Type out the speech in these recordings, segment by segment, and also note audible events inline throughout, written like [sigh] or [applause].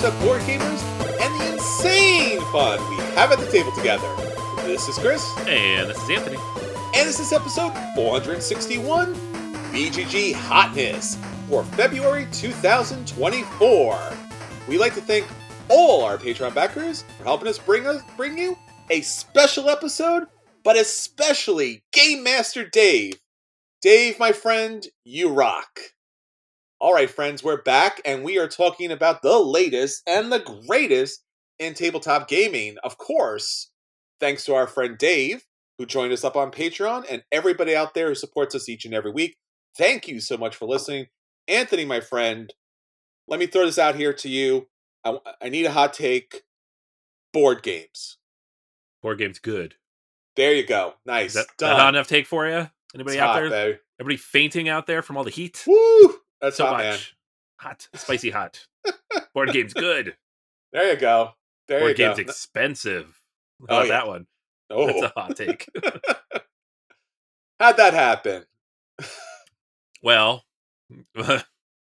The of board gamers and the insane fun we have at the table together. This is Chris, And this is Anthony. and this is episode 461 BGG Hotness for February 2024. We'd like to thank all our Patreon backers for helping us bring us bring you a special episode, but especially Game Master Dave. Dave, my friend, you rock. All right, friends, we're back and we are talking about the latest and the greatest in tabletop gaming. Of course, thanks to our friend Dave, who joined us up on Patreon, and everybody out there who supports us each and every week. Thank you so much for listening. Anthony, my friend, let me throw this out here to you. I, I need a hot take. Board games. Board game's good. There you go. Nice. Is that, Done. that not enough take for you? Anybody It's out hot, there? baby. Everybody fainting out there from all the heat? Woo! That's so hot, much. man. Hot. Spicy hot. Board game's good. There you go. There Board you game's go. expensive. How Oh, about yeah. that one? oh, That's a hot take. [laughs] how'd that happen? well, [laughs]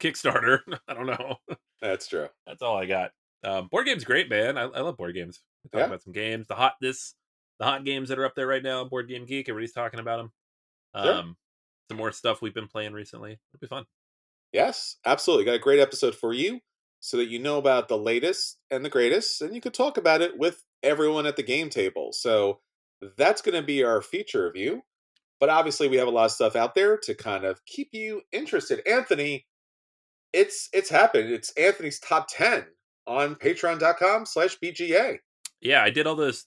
Kickstarter. [laughs] I don't know. That's true. That's all I got. Um, board game's great, man. I, I love board games. We talk Yeah. about some games. The hot this, the hot games that are up there right now Board Game Geek. Everybody's talking about them. Sure. Um, some more stuff we've been playing recently. It'll be fun. Yes, absolutely. Got a great episode for you so that you know about the latest and the greatest, and you could talk about it with everyone at the game table. So that's going to be our feature review. But obviously, we have a lot of stuff out there to kind of keep you interested. Anthony, it's it's happened. It's Anthony's top ten on patreon.com slash BGA. Yeah, I did all those.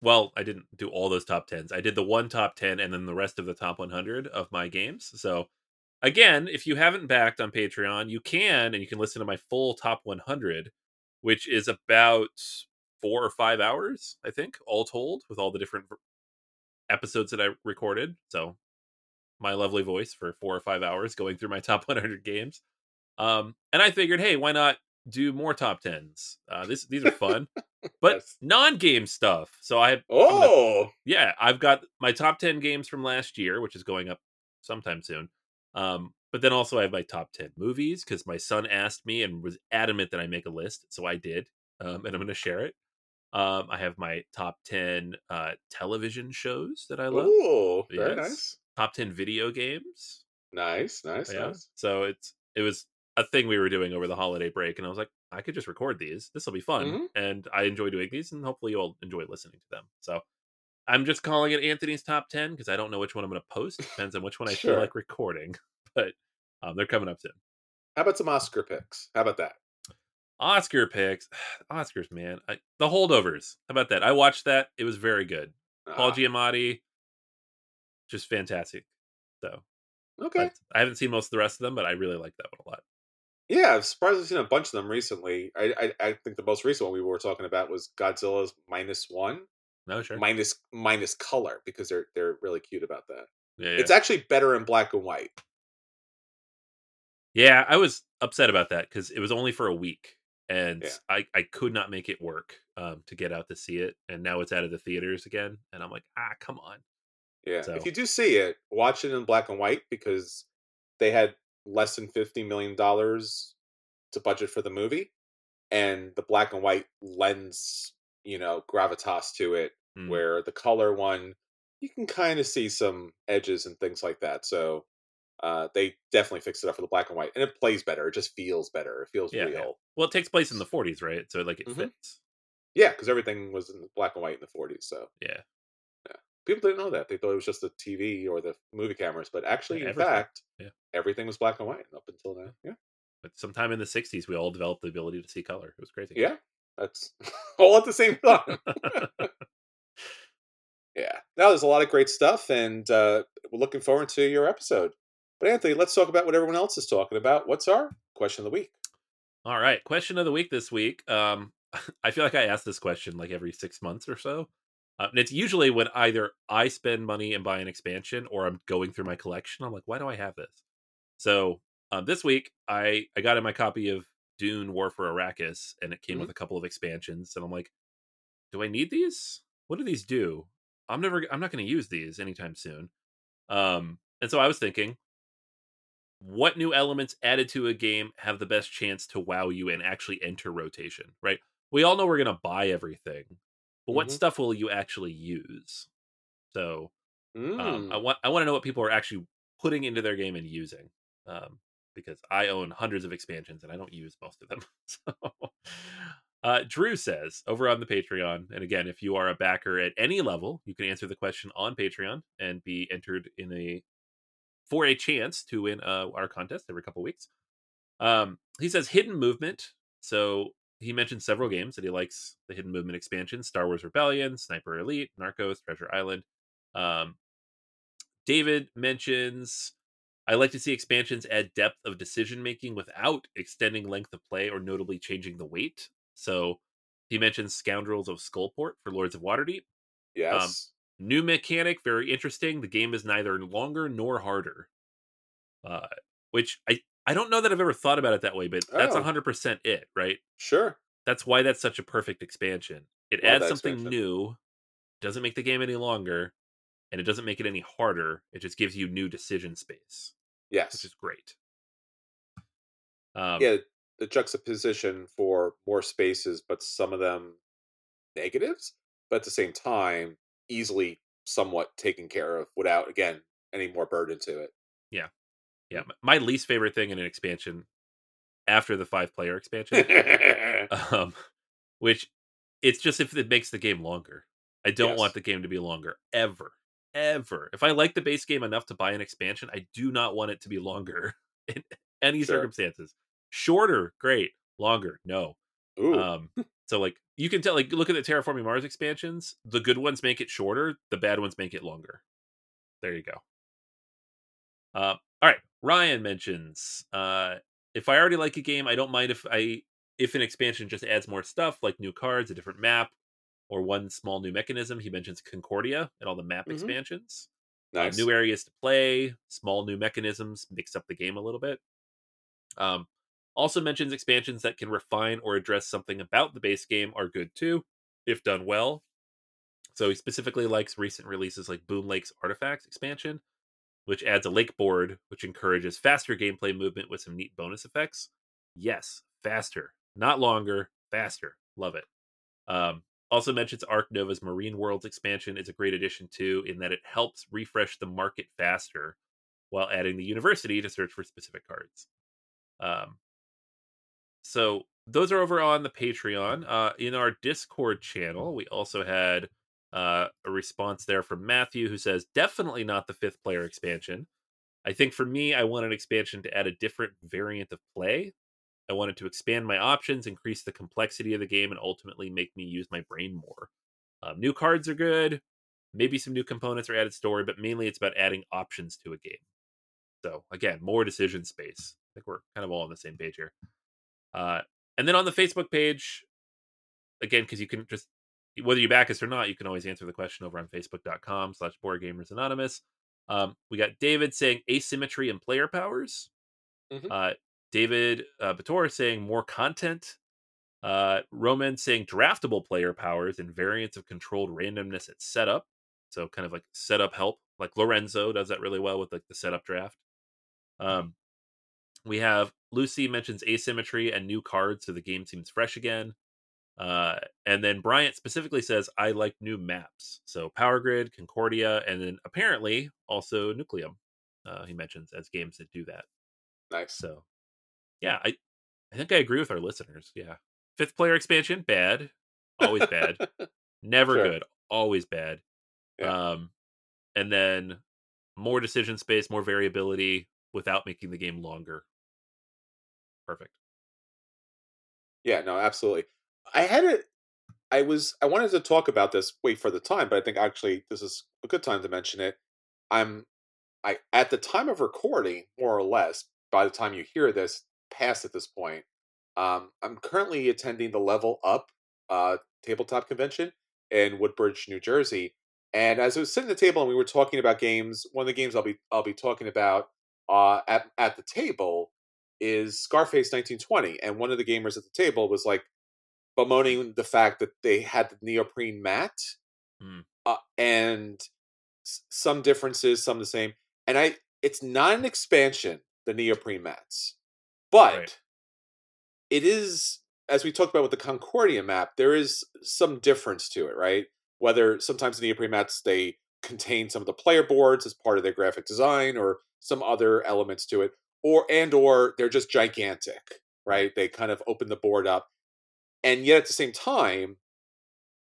Well, I didn't do all those top tens. I did the one top ten and then the rest of the top 100 of my games. So, again, if you haven't backed on Patreon, you can, and you can listen to my full top 100, which is about four or five hours, I think, all told, with all the different episodes that I recorded. So, my lovely voice for four or five hours going through my [laughs] top 100 games. Um, and I figured, hey, why not do more top tens? Uh, this these are fun, [laughs] but Yes. non-game stuff. So I have, Oh, yeah, I've got my top 10 games from last year, which is going up sometime soon. Um, but then also I have my top 10 movies because my son asked me and was adamant that I make a list. So I did. Um, and I'm going to share it. Um, I have my top 10 uh, television shows that I love, Ooh, very Yes. nice. top 10 video games. Nice, nice, yeah. nice. So it's, it was a thing we were doing over the holiday break. And I was like, I could just record these. This will be fun. Mhm. And I enjoy doing these and hopefully you'll enjoy listening to them. So I'm just calling it Anthony's top 10 because I don't know which one I'm going to post. Depends on which one I feel like recording. [laughs] But um, they're coming up soon. How about some Oscar picks? How about that? Oscar picks. [sighs] Oscars, man. I, the Holdovers. How about that? I watched that. It was very good. Paul Ah, Giamatti, just fantastic. So okay. I haven't seen most of the rest of them, but I really like that one a lot. Yeah, I'm surprised I've seen a bunch of them recently. I, I I think the most recent one we were talking about was Godzilla's minus one, No, sure. minus minus color because they're they're really cute about that. yeah, yeah. It's actually better in black and white. Yeah, I was upset about that because it was only for a week, and Yeah. I I could not make it work um, to get out to see it, and now it's out of the theaters again, and I'm like, ah, come on. Yeah, So- if you do see it, watch it in black and white because they had less than fifty million dollars to budget for the movie, and the black and white lends you know gravitas to it, Mm. where the color one you can kind of see some edges and things like that. So uh, they definitely fixed it up for the black and white, and it plays better. It just feels better. It feels Yeah, yeah. real. Well, it takes place in the 40s, right? So like it Mhm. fits. Yeah, because everything was in black and white in the forties. So Yeah, yeah. people didn't know that. They thought it was just the TV or the movie cameras, but actually, Yeah, in everything. fact, Yeah. everything was black and white up until now. Yeah, but sometime in the 60s, we all developed the ability to see color. It was crazy. yeah, that's [laughs] all at the same [laughs] time. yeah, now there's a lot of great stuff, and uh, we're looking forward to your episode. But Anthony, let's talk about what everyone else is talking about. What's our question of the week? All right, question of the week this week. Um, [laughs] I feel like I ask this question like every six months or so, uh, and it's usually when either I spend money and buy an expansion or I'm going through my collection. I'm like, why do I have this? So um, this week, I I got in my copy of Dune: War for Arrakis, and it came Mhm. with a couple of expansions, and I'm like, do I need these? What do these do? I'm never. I'm not going to use these anytime soon. Um, and so I was thinking, what new elements added to a game have the best chance to wow you and actually enter rotation, right? We all know we're going to buy everything, but what Mhm. stuff will you actually use? So um, I Mm. want I want to know what people are actually putting into their game and using, um, because I own hundreds of expansions and I don't use most of them. [laughs] so, uh, Drew says over on the Patreon, and again, if you are a backer at any level, you can answer the question on Patreon and be entered in a for a chance to win uh, our contest every couple weeks. Um, he says hidden movement. So he mentioned several games that he likes the hidden movement expansion: Star Wars Rebellion, Sniper Elite, Narcos, Treasure Island. Um, David mentions I like to see expansions add depth of decision making without extending length of play or notably changing the weight. So he mentions Scoundrels of Skullport for Lords of Waterdeep. Yes. New mechanic, very interesting. The game is neither longer nor harder. Uh, which I I don't know that I've ever thought about it that way, but that's Oh. hundred percent it, right? sure. That's why that's such a perfect expansion. It Love adds something expansion. new, doesn't make the game any longer, and it doesn't make it any harder. It just gives you new decision space, Yes, which is great. Um, yeah, the juxtaposition for more spaces, but some of them negatives, but at the same time, easily somewhat taken care of without, again, any more burden to it. yeah. m- My least favorite thing in an expansion after the five player [laughs] expansion um, which it's just if it makes the game longer. I don't Yes. want the game to be longer ever, ever. If I like the base game enough to buy an expansion, I do not want it to be longer [laughs] in any Sure. circumstances. Shorter, great. Longer, no. Ooh, Um, so like you can tell, like look at the Terraforming Mars expansions. The good ones make it shorter. The bad ones make it longer. There you go. Uh, all right. Ryan mentions uh, if I already like a game, I don't mind if I if an expansion just adds more stuff like new cards, a different map, or one small new mechanism. He mentions Concordia and all the map Mhm. expansions. Uh, new areas to play, small new mechanisms, mix up the game a little bit. Um, also mentions expansions that can refine or address something about the base game are good too, if done well. So he specifically likes recent releases like Boonlake's Artifacts expansion, which adds a lake board, which encourages faster gameplay movement with some neat bonus effects. Yes, faster, not longer, faster. Love it. Um, also mentions Ark Nova's Marine Worlds expansion is a great addition too, in that it helps refresh the market faster while adding the university to search for specific cards. Um, so those are over on the Patreon. Uh, in our Discord channel, we also had uh, a response there from Matthew who says, definitely not the fifth player expansion. I think for me, I want an expansion to add a different variant of play. I wanted to expand my options, increase the complexity of the game, and ultimately make me use my brain more. Um, new cards are good. maybe some new components or added story, but mainly it's about adding options to a game. So again, more decision space. I think we're kind of all on the same page here. Uh, and then on the Facebook page, again, because you can just whether you back us or not, you can always answer the question over on facebook.com slash board gamers anonymous. Um, we got David saying asymmetry and player powers. Mhm. Uh, David uh, Bator saying more content. Uh, Roman saying draftable player powers and variants of controlled randomness at setup. So kind of like setup help, like Lorenzo does that really well with like the setup draft. Um, we have Lucy mentions asymmetry and new cards, so the game seems fresh again. Uh, and then Bryant specifically says, I like new maps. So Power Grid, Concordia, and then apparently also Nucleum, uh, he mentions as games that do that. Nice. So, yeah, I, I think I agree with our listeners. Yeah. Fifth player expansion, bad. Always bad. [laughs] Never Sure. good. Always bad. Yeah. Um, and then more decision space, more variability without making the game longer. Perfect. Yeah, no, absolutely. I had it. I was. I wanted to talk about this way for the time, but I think actually this is a good time to mention it. I'm. I at the time of recording, more or less, by the time you hear this, past at this point, um, I'm currently attending the Level Up uh, tabletop convention in Woodbridge, New Jersey. And as I was sitting at the table and we were talking about games, one of the games I'll be I'll be talking about uh, at at the table is Scarface 1920, and one of the gamers at the table was like bemoaning the fact that they had the neoprene mat, Hmm. uh, and s- some differences, some the same. And I, it's not an expansion, the neoprene mats, but Right. it is, as we talked about with the Concordia map, there is some difference to it, right? Whether sometimes in the neoprene mats they contain some of the player boards as part of their graphic design, or some other elements to it, or and or they're just gigantic, right? They kind of open the board up, and yet at the same time,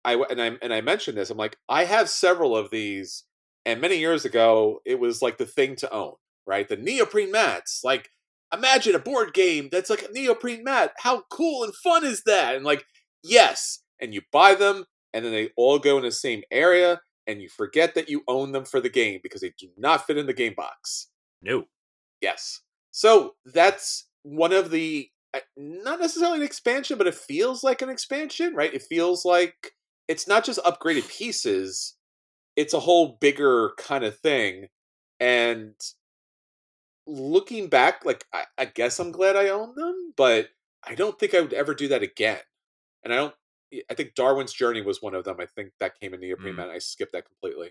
I and I and I mentioned this. I'm like, I have several of these, and many years ago, it was like the thing to own, right? The neoprene mats, like imagine a board game that's like a neoprene mat. How cool and fun is that? And like, yes, and you buy them, and then they all go in the same area, and you forget that you own them for the game because they do not fit in the game box. No. Yes. So that's one of the uh, not necessarily an expansion, but it feels like an expansion, right? It feels like it's not just upgraded pieces; it's a whole bigger kind of thing. And looking back, like I, I guess I'm glad I own them, but I don't think I would ever do that again. And I don't. I think Darwin's Journey was one of them. I think that came in neoprene Mm. and I skipped that completely.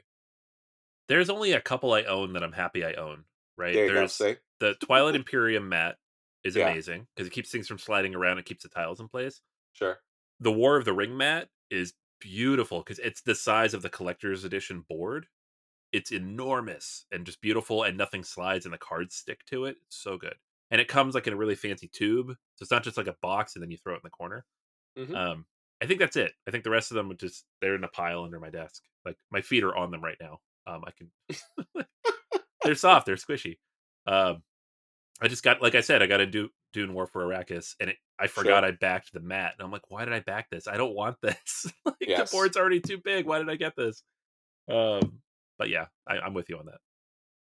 There's only a couple I own that I'm happy I own, right? There There's go. The Twilight Imperium mat is Yeah. amazing because it keeps things from sliding around and keeps the tiles in place. sure. The War of the Ring mat is beautiful because it's the size of the collector's edition board. It's enormous and just beautiful, and nothing slides, and the cards stick to it. It's so good, and it comes like in a really fancy tube, so it's not just like a box and then you throw it in the corner. Mhm. Um, I think that's it. I think the rest of them just they're in a pile under my desk. Like my feet are on them right now. Um, I can. [laughs] they're soft. They're squishy. Um, I just got like I said, I got to do Dune War for Arrakis, and it, I forgot I backed the mat, and I'm like, why did I back this? I don't want this. [laughs] like Yes. the board's already too big. Why did I get this? Um, but yeah, I, I'm with you on that.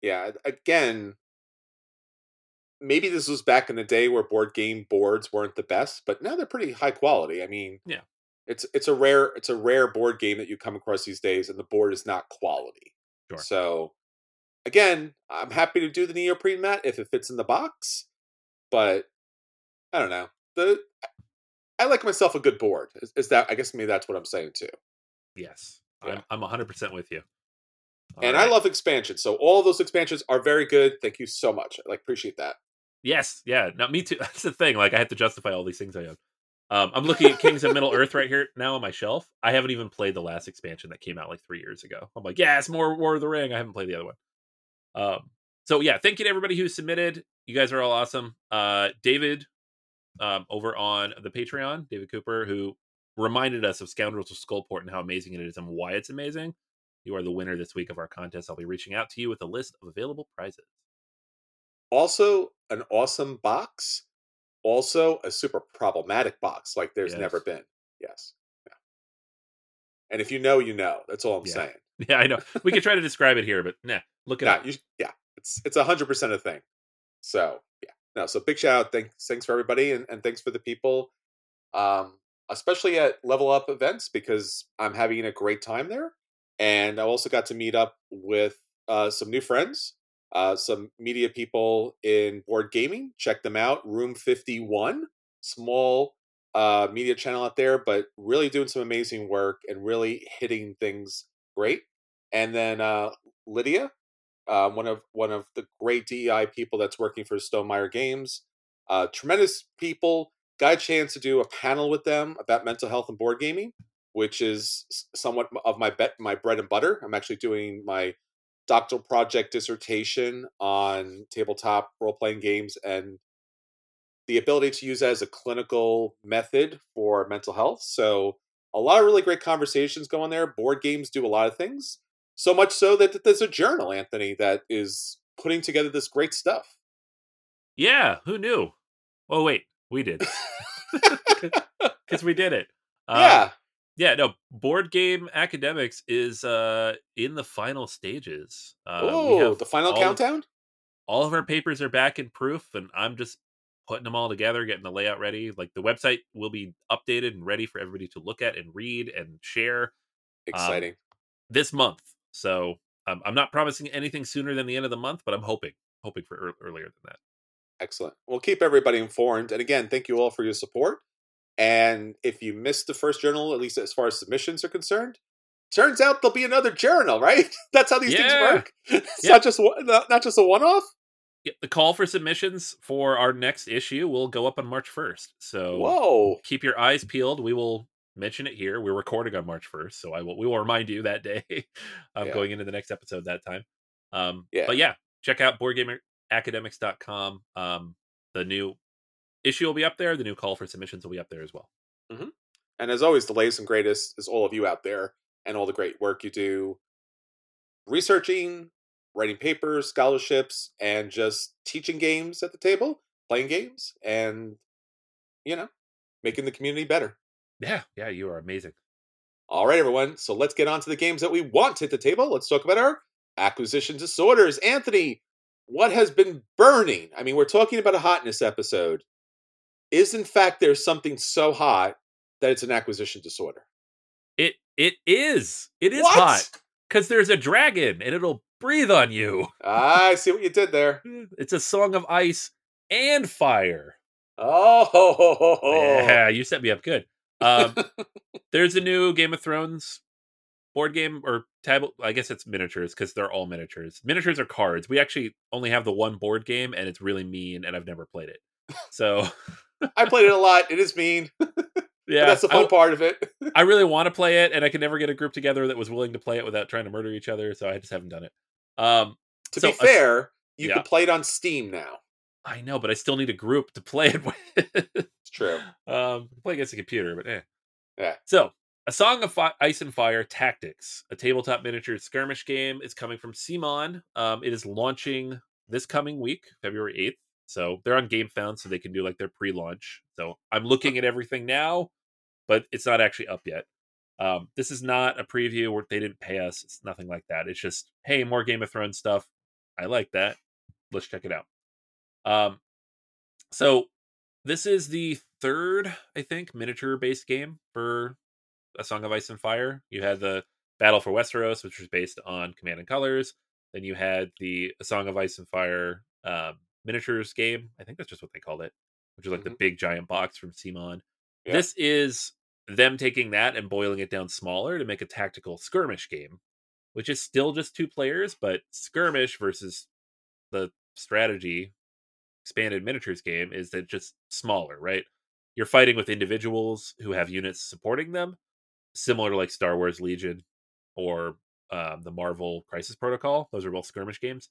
yeah again maybe this was back in the day where board game boards weren't the best but now they're pretty high quality i mean Yeah. it's it's a rare it's a rare board game that you come across these days and the board is not quality Sure. so again i'm happy to do the neoprene mat if it fits in the box but i don't know the i like myself a good board is, is that i guess maybe that's what i'm saying too Yes, Yeah. I'm I'm 100 percent with you. And All i love expansions so all those expansions are very good thank you so much i like appreciate that Yes, yeah. Now, me too. [laughs] That's the thing. Like, I have to justify all these things I own. Um, I'm looking at Kings of Middle Earth right here now on my shelf. I haven't even played the last expansion that came out like three years ago. I'm like, yeah, it's more War of the Ring. I haven't played the other one. Um, so yeah, thank you to everybody who submitted. You guys are all awesome. Uh, David, um, over on the Patreon, David Cooper, who reminded us of Scoundrels of Skullport and how amazing it is and why it's amazing. You are the winner this week of our contest. I'll be reaching out to you with a list of available prizes. also an awesome box also a super problematic box like there's Yes. never been yes yeah. and if you know you know that's all i'm Yeah. saying [laughs] Yeah, I know. We could try to describe it here, but nah, look it Nah, up. you, yeah, it's it's a hundred percent a thing. So yeah, no. So big shout out, thanks thanks for everybody, and, and thanks for the people, um, especially at Level Up events because I'm having a great time there, and I also got to meet up with uh, some new friends, uh, some media people in board gaming. Check them out. Room Fifty One, small uh, media channel out there, but really doing some amazing work and really hitting things great. And then uh, Lydia, uh, one of one of the great DEI people that's working for Stonemaier Games. Uh, tremendous people. Got a chance to do a panel with them about mental health and board gaming, which is somewhat of my bet my bread and butter. I'm actually doing my doctoral project dissertation on tabletop role playing games and the ability to use that as a clinical method for mental health. So a lot of really great conversations going there. Board games do a lot of things. So much so that there's a journal, Anthony, that is putting together this great stuff. Yeah, who knew? Oh wait, we did [laughs] [laughs] because we did it. Uh, yeah. Yeah. No, board game academics is uh in the final stages. Uh, oh, the final all- countdown? all of our papers are back in proof and i'm just putting them all together getting the layout ready like the website will be updated and ready for everybody to look at and read and share Exciting. this month so um, i'm not promising anything sooner than the end of the month but i'm hoping hoping for ear- earlier than that Excellent. We'll keep everybody informed. And again, thank you all for your support. And if you missed the first journal, at least as far as submissions are concerned, turns out there'll be another journal, right? [laughs] That's how these things work. [laughs] It's Yeah. not just one, not, just a one-off. yeah, the call for submissions for our next issue will go up on march 1st so Whoa. keep your eyes peeled we will mention it here we're recording on march 1st so i will we will remind you that day [laughs] um, Yeah. going into the next episode that time um Yeah. but yeah check out boardgameracademics.com um the new issue will be up there the new call for submissions will be up there as well mm-hmm. And as always, the latest and greatest is all of you out there and all the great work you do researching, writing papers, scholarships, and just teaching games at the table, playing games, and, you know, making the community better. yeah yeah you are amazing All right, everyone. So let's get on to the games that we want to hit the table. Let's talk about our acquisition disorders. Anthony, what has been burning? I mean, we're talking about a hotness episode. Is in fact there something so hot that it's an acquisition disorder? it it is it is What? hot because there's a dragon and it'll breathe on you [laughs] I see what you did there. it's a song of ice and fire Oh, Yeah, you set me up good. [laughs] Um, there's a new Game of Thrones board game or tablet. I guess it's miniatures because they're all miniatures. Miniatures are cards. We actually only have the one board game, and it's really mean, and I've never played it. So [laughs] I played it a lot. It is mean, [laughs] but yeah, that's the fun I, part of it. [laughs] I really want to play it, and I could never get a group together that was willing to play it without trying to murder each other. So I just haven't done it. Um, to So, be a fair, you yeah. can play it on Steam now. I know, but I still need a group to play it [laughs] with. It's true. um, play against a computer, but eh. Yeah. So, A Song of Fi- Ice and Fire Tactics, a tabletop miniature skirmish game, is coming from CMON. Um, it is launching this coming week, February 8th. So they're on GameFound, so they can do like their pre-launch. So I'm looking at everything now, but it's not actually up yet. Um, this is not a preview where they didn't pay us. It's nothing like that. It's just, hey, more Game of Thrones stuff. I like that. Let's check it out. Um, so this is the third, I think, miniature based game for A Song of Ice and Fire. You had the Battle for Westeros, which was based on Command and Colors. Then you had the A Song of Ice and Fire um, miniatures game. I think that's just what they called it, which is like the Mhm. big giant box from CMON. Yeah. This is them taking that and boiling it down smaller to make a tactical skirmish game, which is still just two players, but skirmish versus the strategy expanded miniatures game is that just smaller, right? You're fighting with individuals who have units supporting them, similar to like Star Wars Legion or um, the Marvel Crisis Protocol. Those are both skirmish games,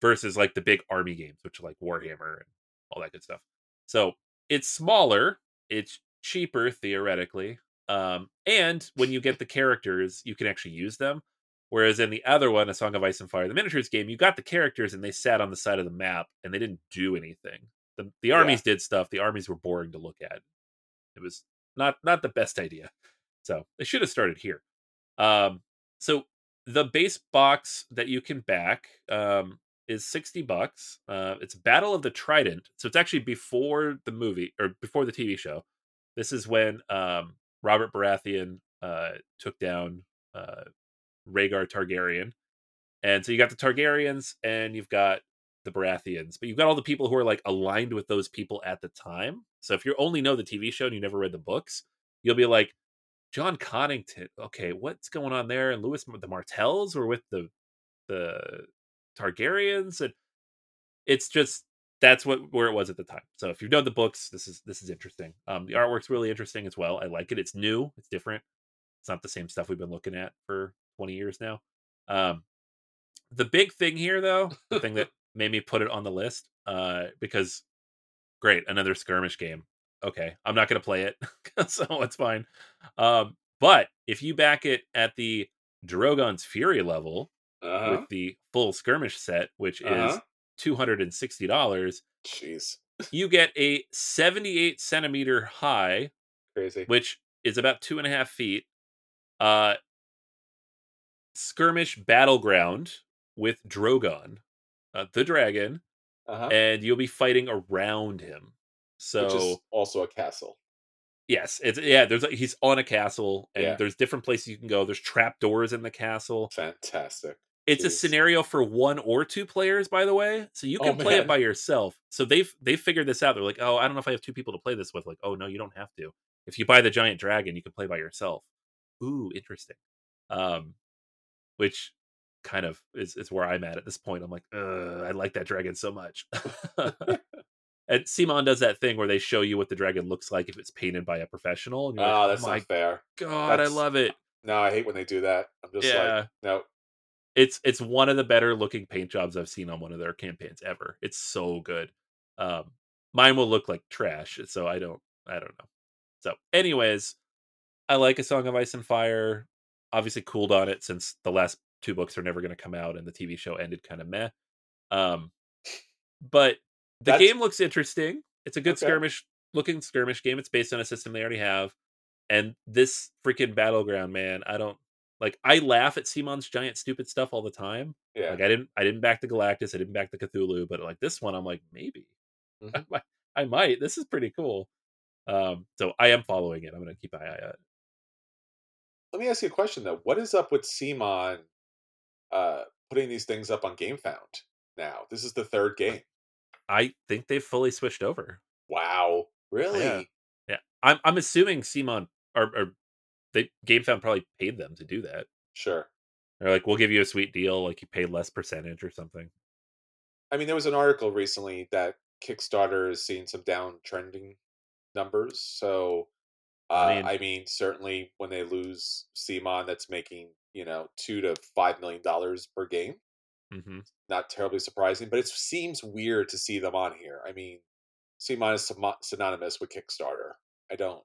versus like the big army games, which are like Warhammer and all that good stuff. So it's smaller, it's cheaper theoretically, um, and when you get the characters, you can actually use them. Whereas in the other one, A Song of Ice and Fire, the miniatures game, you got the characters and they sat on the side of the map and they didn't do anything. The the Yeah. armies did stuff. The armies were boring to look at. It was not not the best idea. So they should have started here. Um, so the base box that you can back um, is 60 bucks. Uh, it's Battle of the Trident. So it's actually before the movie or before the TV show. This is when um, Robert Baratheon uh, took down uh, Rhaegar Targaryen. And so you got the Targaryens and you've got the Baratheons, but you've got all the people who are like aligned with those people at the time. So if you only know the TV show and you never read the books, you'll be like, Jon Connington. Okay, what's going on there? And Lewis, the Martells were with the the Targaryens, and it's just that's what where it was at the time. So if you know the books, this is this is interesting. Um, the artwork's really interesting as well. I like it. It's new. It's different. It's not the same stuff we've been looking at for 20 years now. Um, the big thing here, though, the thing that [laughs] made me put it on the list, uh, because great, another skirmish game okay, I'm not going to play it, [laughs] so it's fine. Um, but if you back it at the Drogon's Fury level uh-huh. with the full skirmish set, which uh-huh. is two hundred and sixty dollars, jeez, [laughs] you get a seventy-eight centimeter high, crazy, which is about two and a half feet, uh, skirmish battleground with Drogon, uh, the dragon, uh-huh. and you'll be fighting around him. So also a castle. Yes, it's yeah. There's a, he's on a castle, and yeah. there's different places you can go. There's trap doors in the castle. Fantastic. It's Jeez. a scenario for one or two players, by the way, so you oh, can oh, play it by yourself. So they've they've figured this out. They're like, oh, I don't know if I have two people to play this with. Like, oh no, you don't have to. If you buy the giant dragon, you can play by yourself. Ooh, interesting. Um, which kind of is is where I'm at at this point. I'm like, I like that dragon so much. [laughs] and CMON does that thing where they show you what the dragon looks like if it's painted by a professional. And oh, like, that's oh not fair. God, that's... I love it. No, I hate when they do that. I'm just yeah. like, no. It's it's one of the better looking paint jobs I've seen on one of their campaigns ever. It's so good. Um, mine will look like trash, so I don't I don't know. So, anyways, I like a Song of Ice and Fire. Obviously, cooled on it since the last two books are never going to come out, and the TV show ended kind of meh. Um, but the That's... game looks interesting. It's a good okay. skirmish looking skirmish game. It's based on a system they already have. And this freaking battleground, man, I don't like I laugh at CMON's giant stupid stuff all the time. Yeah. Like I didn't I didn't back the Galactus, I didn't back the Cthulhu, but like this one I'm like, maybe. [laughs] Mm-hmm. I, might, I might. This is pretty cool. Um, so I am following it. I'm gonna keep my eye on it. Let me ask you a question though. What is up with CMON uh putting these things up on GameFound now? This is the third game. I think they've fully switched over. Wow, really? Yeah, yeah. I'm I'm assuming CMON or, or they GameFound probably paid them to do that. Sure. They're like, we'll give you a sweet deal, like you pay less percentage or something. I mean, there was an article recently that Kickstarter is seeing some downtrending numbers. So, uh, I, mean, I mean, certainly when they lose CMON, that's making you know two to five million dollars per game. Mm-hmm. Not terribly surprising, but it seems weird to see them on here. I mean, CMON is synonymous with Kickstarter. I don't.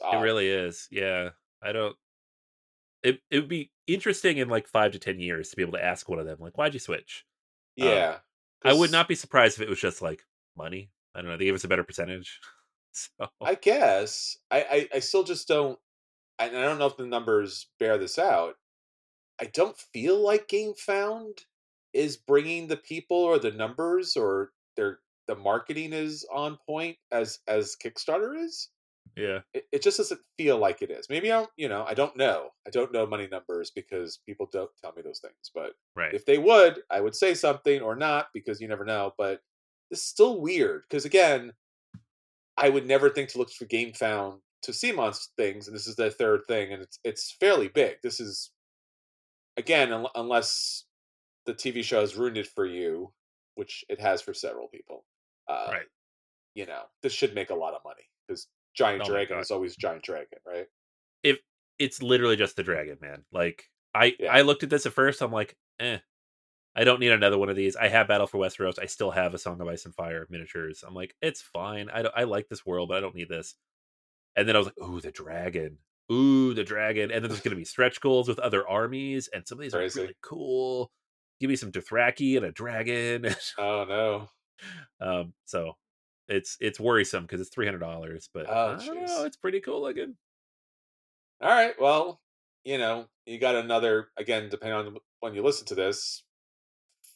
It really is. Yeah, I don't. It it would be interesting in like five to ten years to be able to ask one of them like, "Why'd you switch?" Um, yeah, um, I would not be surprised if it was just like money. I don't know. They gave us a better percentage. [laughs] so I guess I, I I still just don't. I, I don't know if the numbers bear this out. I don't feel like GameFound is bringing the people or the numbers or their the marketing is on point as as Kickstarter is. Yeah, it, it just doesn't feel like it is. Maybe I don't, you know, I don't know. I don't know money numbers because people don't tell me those things. But right. if they would, I would say something or not because you never know. But it's still weird because again, I would never think to look for GameFound to see monster things, and this is the third thing, and it's it's fairly big. This is again, un- unless the TV show has ruined it for you, which it has for several people. Uh, right. You know, this should make a lot of money because Giant oh Dragon is always Giant Dragon, right? If it's literally just the dragon, man. Like I, yeah. I looked at this at first. I'm like, eh, I don't need another one of these. I have Battle for Westeros. I still have a Song of Ice and Fire miniatures. I'm like, it's fine. I I like this world, but I don't need this. And then I was like, ooh, the dragon. Ooh, the dragon. And then there's going to be [laughs] stretch goals with other armies, and some of these Crazy. are really cool give me some Dothraki and a dragon. [laughs] oh no. Um, so it's it's worrisome because it's three hundred dollars, but oh, know, it's pretty cool looking. All right, well, you know, you got another again, depending on when you listen to this,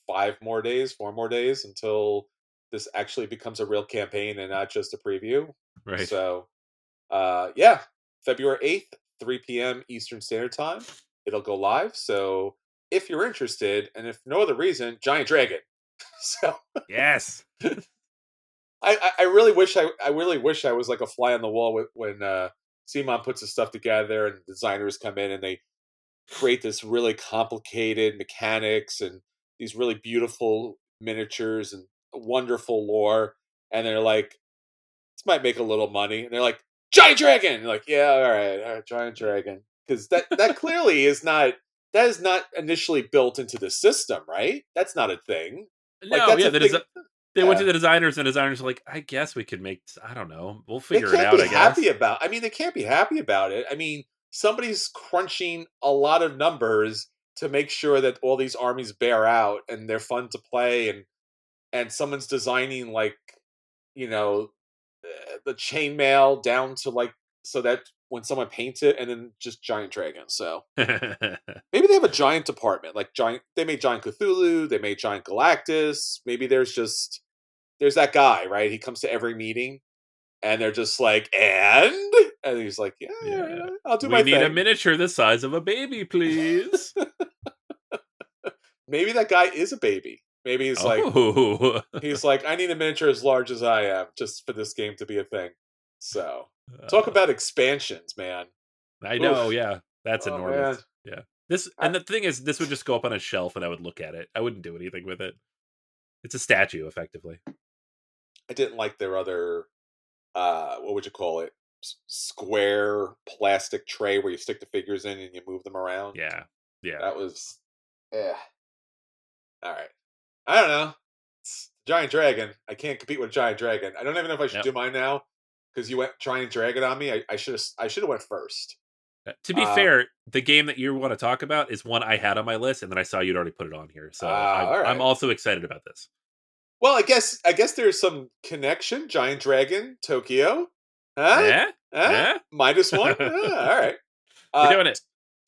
five more days, four more days until this actually becomes a real campaign and not just a preview. Right. So, uh, yeah, February eighth, three p.m. Eastern Standard Time, it'll go live. So, if you're interested, and if no other reason, Giant Dragon. [laughs] so, yes. [laughs] I, I really wish I I really wish I was like a fly on the wall with, when uh CMON puts his stuff together and designers come in and they create this really complicated mechanics and these really beautiful miniatures and wonderful lore and they're like this might make a little money and they're like giant dragon! Like yeah all right, all right giant dragon. Because that that clearly is not that is not initially built into the system right? That's not a thing. No, like, that's yeah, a that thing- is. They went to the designers, and designers were like, "I guess we could make. I don't know. We'll figure it out. I guess." happy about. I mean, they can't be happy about it. I mean, somebody's crunching a lot of numbers to make sure that all these armies bear out and they're fun to play, and and someone's designing like, you know, uh, the chainmail down to like so that when someone paints it, and then just giant dragons. So [laughs] maybe they have a giant department, like giant. They made giant Cthulhu. They made giant Galactus. Maybe there's just there's that guy, right? He comes to every meeting, and they're just like, and and he's like, yeah, Yeah. I'll do we my need thing. a miniature the size of a baby, please. [laughs] Maybe that guy is a baby. Maybe he's like, oh, he's like, I need a miniature as large as I am just for this game to be a thing. So talk Uh, about expansions, man. I know. oof. Yeah, that's Oh, enormous. man. This I- and the thing is, this would just go up on a shelf, and I would look at it. I wouldn't do anything with it. It's a statue, effectively. I didn't like their other, uh, what would you call it? S- Square plastic tray where you stick the figures in and you move them around. Yeah, yeah. That was, yeah. All right. I don't know. It's Giant Dragon. I can't compete with Giant Dragon. I don't even know if I should do mine now because you went Giant Dragon on me. I, I should have. I should have went first. Uh, to be uh, fair, the game that you want to talk about is one I had on my list, and then I saw you'd already put it on here. So all right. I'm also excited about this. Well, I guess. I guess there's some connection. Giant Dragon, Tokyo. Huh? Yeah, Huh? yeah. Minus one. [laughs] Ah, all right. We're Uh, doing it.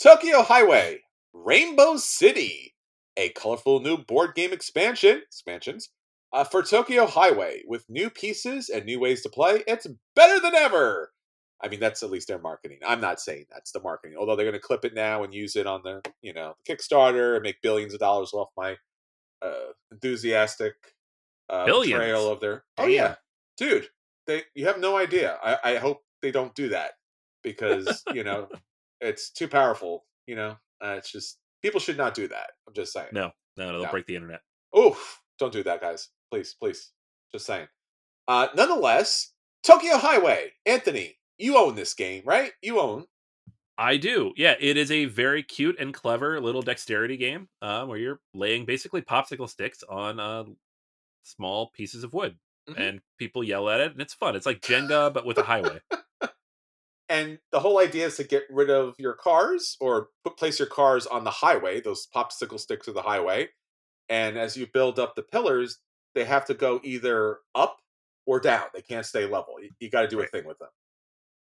Tokyo Highway, Rainbow City, a colorful new board game expansion expansions uh, for Tokyo Highway with new pieces and new ways to play. It's better than ever. I mean, that's at least their marketing. I'm not saying that's the marketing, although they're going to clip it now and use it on the you know Kickstarter and make billions of dollars off my uh, enthusiastic uh, Billions? portrayal of their. Oh Damn. yeah, dude, they you have no idea. I, I hope they don't do that because you know [laughs] it's too powerful. You know, uh, it's just people should not do that. I'm just saying. No, no, no, they'll No. break the internet. Oof! Don't do that, guys. Please, please. Just saying. Uh, nonetheless, Tokyo Highway. Anthony, you own this game, right? You own. I do. Yeah, it is a very cute and clever little dexterity game uh, where you're laying basically popsicle sticks on uh, small pieces of wood, Mhm. and people yell at it, and it's fun. It's like Jenga, but with a highway. [laughs] And the whole idea is to get rid of your cars or put place your cars on the highway. Those popsicle sticks are the highway. And as you build up the pillars, they have to go either up or down. They can't stay level. You, you got to do Right. a thing with them.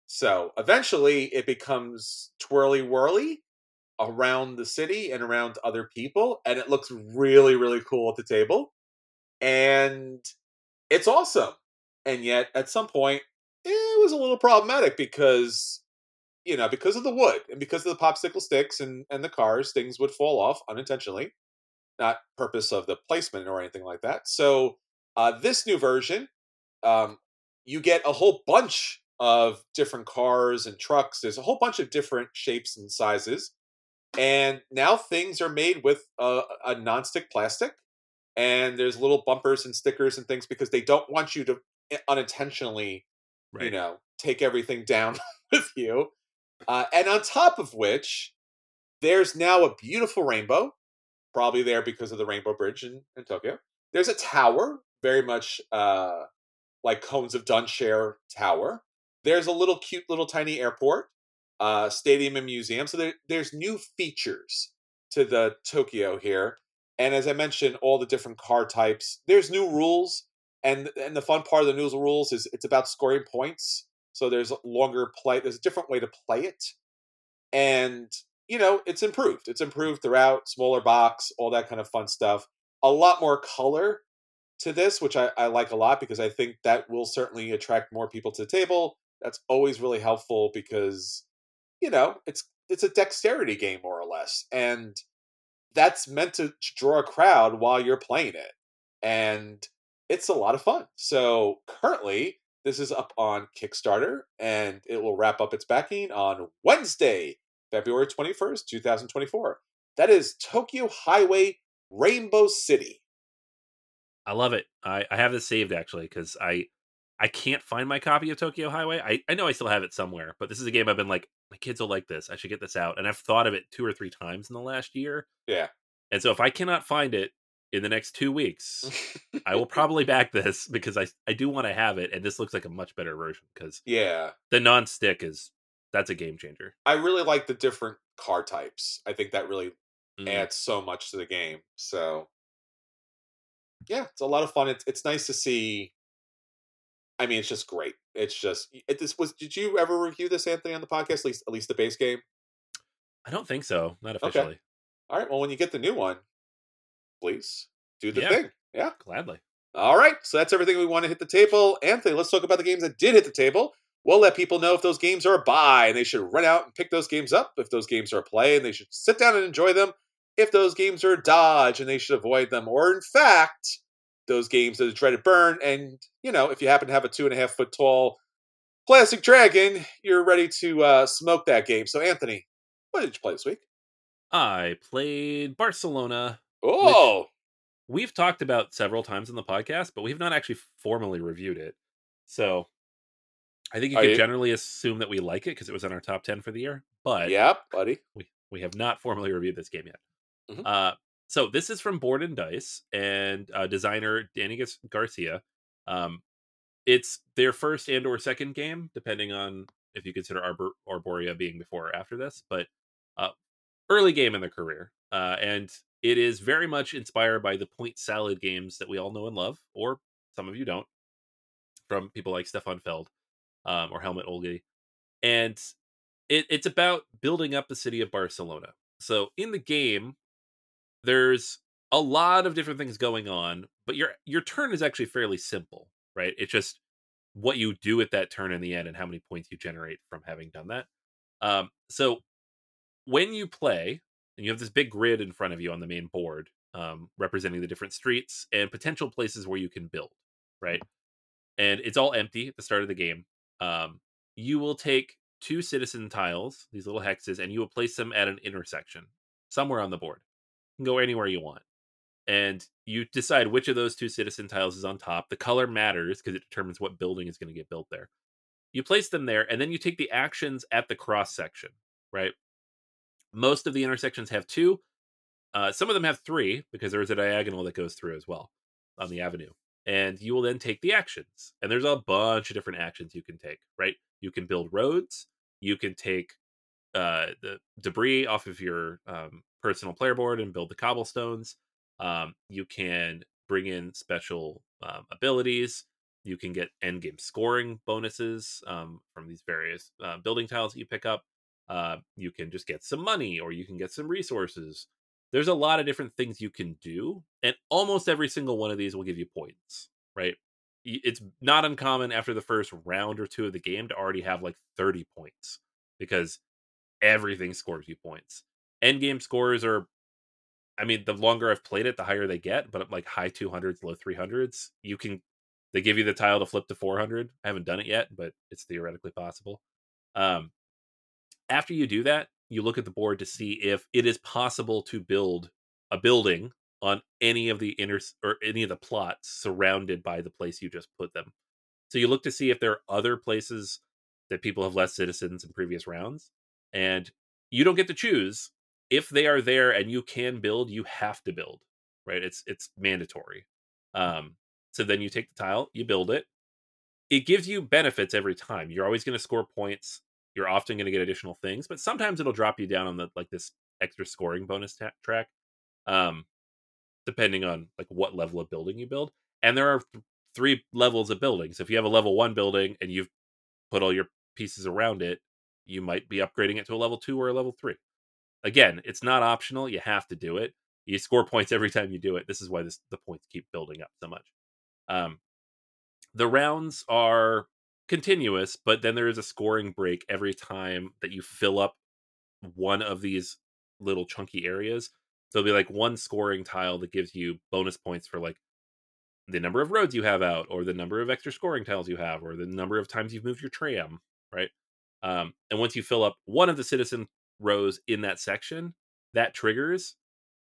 So eventually it becomes twirly whirly around the city and around other people. And it looks really, really cool at the table. And it's awesome. And yet at some point, it was a little problematic because, you know, because of the wood and because of the popsicle sticks and, and the cars, things would fall off unintentionally. Not purpose of the placement or anything like that. So uh, this new version, um, you get a whole bunch of different cars and trucks. There's a whole bunch of different shapes and sizes. And now things are made with a, a nonstick plastic. And there's little bumpers and stickers and things because they don't want you to eh, unintentionally, Right. you know, take everything down [laughs] with you. Uh, and on top of which, there's now a beautiful rainbow, probably there because of the Rainbow Bridge in, in Tokyo. There's a tower, very much uh, like Cones of dunshire Tower. There's a little cute little tiny airport, uh, stadium and museum. So there, there's new features to the Tokyo here. And as I mentioned, all the different car types. There's new rules, and and the fun part of the new rules is it's about scoring points. So there's longer play. There's a different way to play it, and you know, it's improved. It's improved throughout, smaller box, all that kind of fun stuff. A lot more color to this, which I, I like a lot because I think that will certainly attract more people to the table. That's always really helpful because, you know, it's it's a dexterity game more or less. And that's meant to draw a crowd while you're playing it. And it's a lot of fun. So currently, this is up on Kickstarter and it will wrap up its backing on Wednesday, February 21st, 2024. That is Tokyo Highway Rainbow City. I love it. I, I have this saved actually because I I can't find my copy of Tokyo Highway. I, I know I still have it somewhere, but this is a game I've been like, my kids will like this. I should get this out. And I've thought of it two or three times in the last year. Yeah. And so if I cannot find it in the next two weeks, [laughs] I will probably back this [laughs] because I I do want to have it, and this looks like a much better version because yeah, the non-stick is that's a game changer. I really like the different car types. I think that really mm. adds so much to the game. So yeah, it's a lot of fun. It's it's nice to see. I mean, it's just great. It's just it, this was. Did you ever review this, Anthony, on the podcast? At least at least the base game. I don't think so. Not officially. Okay. All right. Well, when you get the new one, please do the yeah, thing. Yeah. Gladly. All right. So that's everything we want to hit the table. Anthony, let's talk about the games that did hit the table. We'll let people know if those games are a buy and they should run out and pick those games up. If those games are a play and they should sit down and enjoy them. If those games are a dodge and they should avoid them. Or in fact, those games that are a dreaded burn. And, you know, if you happen to have a two and a half foot tall plastic dragon, you're ready to uh, smoke that game. So, Anthony, what did you play this week? I played Barcelona. Oh, we've talked about several times in the podcast, but we've not actually formally reviewed it. So I think you Are you... generally assume that we like it because it was in our top ten for the year. But yeah, buddy, we we have not formally reviewed this game yet. Mm-hmm. Uh, so this is from Board and Dice and uh, designer Dani Garcia. Um, it's their first and or second game, depending on if you consider Arbor- Arborea being before or after this. But uh, early game in their career. Uh, and it is very much inspired by the point salad games that we all know and love, or some of you don't, from people like Stefan Feld um, or Helmut Ohley. And it, it's about building up the city of Barcelona. So in the game, there's a lot of different things going on, but your your turn is actually fairly simple, right? It's just what you do at that turn in the end and how many points you generate from having done that. Um, so when you play, and you have this big grid in front of you on the main board, um, representing the different streets and potential places where you can build, right? And it's all empty at the start of the game. Um, you will take two citizen tiles, these little hexes, and you will place them at an intersection somewhere on the board. Can go anywhere you want. And you decide which of those two citizen tiles is on top. The color matters because it determines what building is going to get built there. You place them there, and then you take the actions at the cross section, right? Most of the intersections have two. Uh, some of them have three because there's a diagonal that goes through as well on the avenue. And you will then take the actions. And there's a bunch of different actions you can take, right? You can build roads. You can take uh, the debris off of your um, personal player board and build the cobblestones. Um, you can bring in special um, abilities. You can get end game scoring bonuses um, from these various uh, building tiles that you pick up. Uh, you can just get some money or you can get some resources. There's a lot of different things you can do, and almost every single one of these will give you points, right? It's not uncommon after the first round or two of the game to already have like 30 points because everything scores you points. End game scores are, I mean, the longer I've played it, the higher they get, but like high 200s, low 300s. You can, they give you the tile to flip to 400. I haven't done it yet, but it's theoretically possible. Um, after you do that, you look at the board to see if it is possible to build a building on any of the inner or any of the plots surrounded by the place you just put them. So you look to see if there are other places that people have less citizens in previous rounds, and you don't get to choose if they are there and you can build. You have to build, right? It's it's mandatory. Um, so then you take the tile, you build it. It gives you benefits every time. You're always going to score points you're often going to get additional things, but sometimes it'll drop you down on the like this extra scoring bonus ta- track, um, depending on like what level of building you build. And there are th- three levels of building. So if you have a level one building and you've put all your pieces around it, you might be upgrading it to a level two or a level three. Again, it's not optional. You have to do it. You score points every time you do it. This is why this the points keep building up so much. Um, the rounds are continuous, but then there is a scoring break every time that you fill up one of these little chunky areas. So it'll be like one scoring tile that gives you bonus points for like the number of roads you have out, or the number of extra scoring tiles you have, or the number of times you've moved your tram, right? Um, and once you fill up one of the citizen rows in that section, that triggers.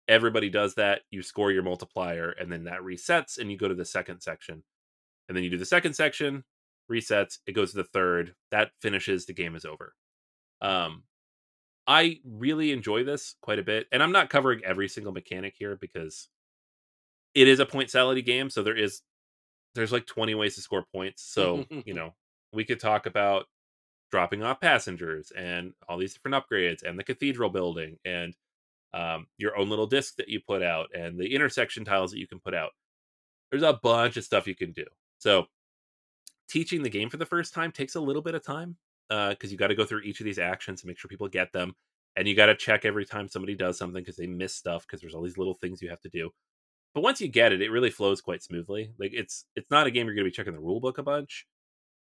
Everybody does that. You score your multiplier, and then that resets, and you go to the second section. And then you do the second section, resets, it goes to the third. That finishes, the game is over. Um, I really enjoy this quite a bit, and I'm not covering every single mechanic here because it is a point salad game. So there is there's like 20 ways to score points. So you [laughs] know we could talk about dropping off passengers and all these different upgrades and the cathedral building and um, your own little disc that you put out and the intersection tiles that you can put out. There's a bunch of stuff you can do. So teaching the game for the first time takes a little bit of time because uh, you got to go through each of these actions and make sure people get them, and you got to check every time somebody does something because they miss stuff because there's all these little things you have to do. But once you get it, it really flows quite smoothly. Like it's it's not a game you're going to be checking the rule book a bunch.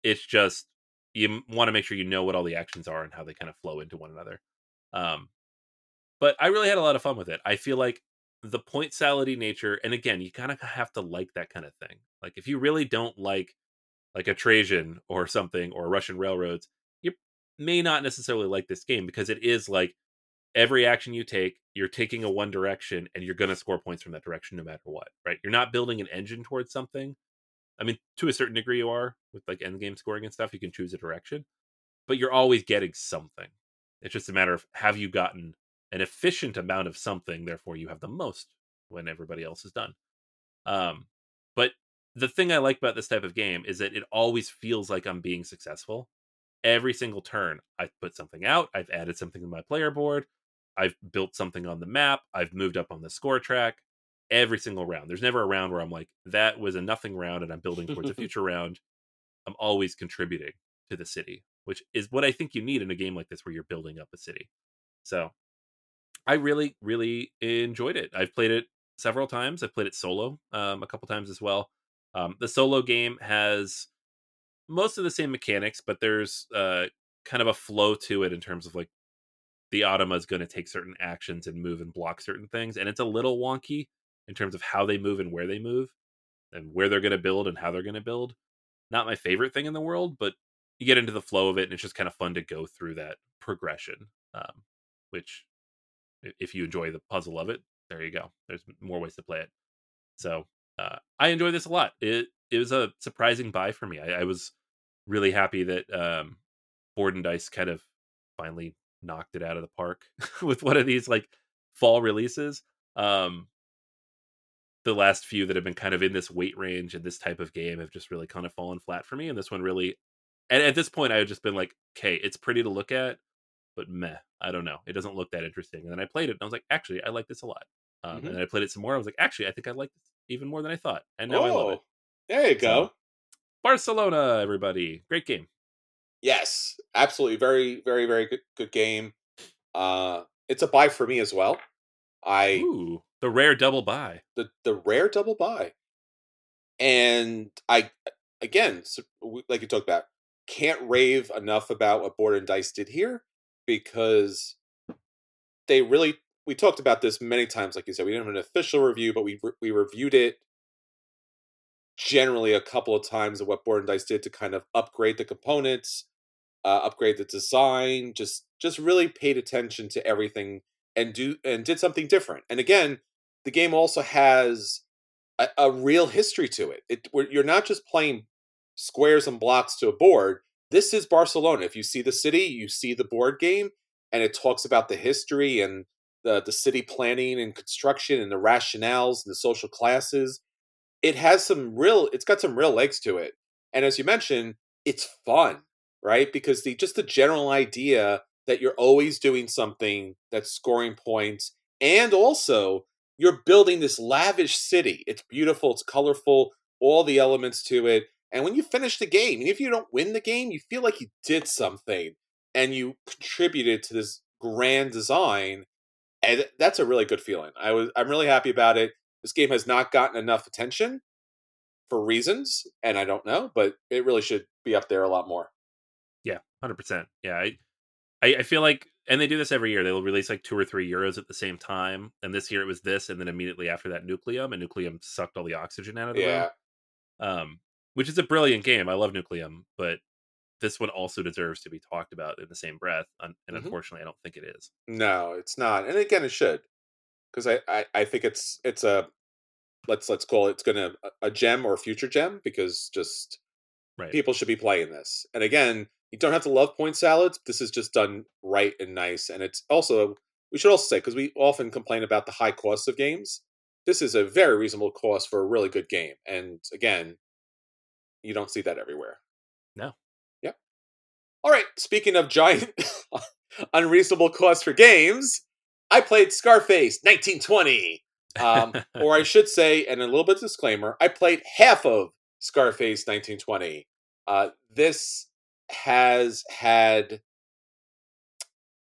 It's just you want to make sure you know what all the actions are and how they kind of flow into one another. Um, but I really had a lot of fun with it. I feel like the point salady nature, and again, you kind of have to like that kind of thing. Like if you really don't like like a Trajan or something or Russian railroads, you may not necessarily like this game because it is like every action you take, you're taking a one direction and you're going to score points from that direction no matter what, right? You're not building an engine towards something. I mean, to a certain degree, you are with like end game scoring and stuff. You can choose a direction, but you're always getting something. It's just a matter of have you gotten an efficient amount of something, therefore you have the most when everybody else is done. Um, but the thing I like about this type of game is that it always feels like I'm being successful. Every single turn, I've put something out, I've added something to my player board, I've built something on the map, I've moved up on the score track. Every single round. There's never a round where I'm like, that was a nothing round and I'm building towards a [laughs] future round. I'm always contributing to the city, which is what I think you need in a game like this where you're building up a city. So I really, really enjoyed it. I've played it several times. I've played it solo um, a couple times as well. Um, the solo game has most of the same mechanics, but there's uh, kind of a flow to it in terms of like the Automa is going to take certain actions and move and block certain things, and it's a little wonky in terms of how they move and where they move, and where they're going to build and how they're going to build. Not my favorite thing in the world, but you get into the flow of it, and it's just kind of fun to go through that progression. Um, which, if you enjoy the puzzle of it, there you go. There's more ways to play it. So uh, I enjoy this a lot. It it was a surprising buy for me. I, I was really happy that um, Board and Dice kind of finally knocked it out of the park [laughs] with one of these like fall releases. Um, the last few that have been kind of in this weight range and this type of game have just really kind of fallen flat for me. And this one really, and at this point, I had just been like, okay, it's pretty to look at, but meh, I don't know. It doesn't look that interesting. And then I played it and I was like, actually, I like this a lot. Um, mm-hmm. And I played it some more. I was like, actually, I think I like this even more than I thought, and now oh, I love it. There you go. Barcelona, everybody, great game. Yes, absolutely, very, very, very good, good game. Uh, it's a buy for me as well. I Ooh, the rare double buy. The the rare double buy, and I again, like you talked about, can't rave enough about what Board and Dice did here because they really we talked about this many times. Like you said, we didn't have an official review, but we we reviewed it generally a couple of times of what Board and Dice did to kind of upgrade the components, uh, upgrade the design, just just really paid attention to everything and do and did something different. And again, the game also has a, a real history to it. It you're not just playing squares and blocks to a board. This is Barcelona. If you see the city, you see the board game, and it talks about the history and the the city planning and construction and the rationales and the social classes. It has some real it's got some real legs to it. And as you mentioned, it's fun, right? Because the just the general idea that you're always doing something that's scoring points and also you're building this lavish city. It's beautiful, it's colorful, all the elements to it. And when you finish the game, and if you don't win the game, you feel like you did something and you contributed to this grand design, and that's a really good feeling. I was I'm really happy about it. This game has not gotten enough attention for reasons, and I don't know, but it really should be up there a lot more. Yeah, hundred percent. Yeah, I, I, I feel like, and they do this every year. They'll release like two or three Euros at the same time, and this year it was this, and then immediately after that, Nucleum, and Nucleum sucked all the oxygen out of the Yeah, room. Um, which is a brilliant game. I love Nucleum, but this one also deserves to be talked about in the same breath, and Mhm. unfortunately, I don't think it is. no, it's not, and again, it should, because I, I I think it's it's a let's let's call it it's gonna a gem or a future gem because just Right. people should be playing this. And again, you don't have to love point salads. This is just done right and nice. And it's also, we should also say, because we often complain about the high cost of games, this is a very reasonable cost for a really good game. And again, you don't see that everywhere. No. Yep. All right. Speaking of giant [laughs] unreasonable costs for games, I played Scarface 1920. Um, [laughs] or I should say, and a little bit of disclaimer, I played half of Scarface 1920. Uh, this has had,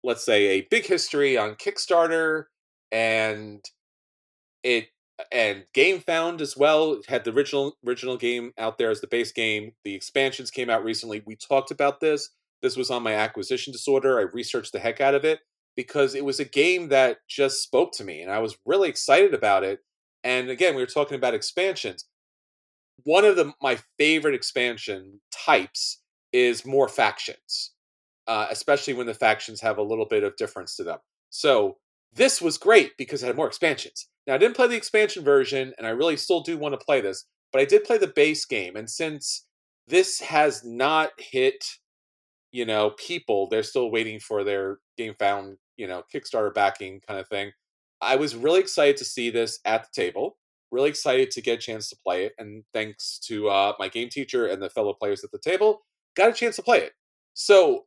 let's say, a big history on Kickstarter, and it and GameFound as well. It had the original original game out there as the base game. The expansions came out recently. We talked about this. This was on my acquisition disorder. I researched the heck out of it because it was a game that just spoke to me, and I was really excited about it. And again, we were talking about expansions one of the my favorite expansion types is more factions, uh, especially when the factions have a little bit of difference to them. So this was great because it had more expansions. Now I didn't play the expansion version, and I really still do want to play this, but I did play the base game, and since this has not hit, you know, people, they're still waiting for their game found, you know, Kickstarter backing kind of thing. I was really excited to see this at the table really excited to get a chance to play it and thanks to uh, my game teacher and the fellow players at the table got a chance to play it. So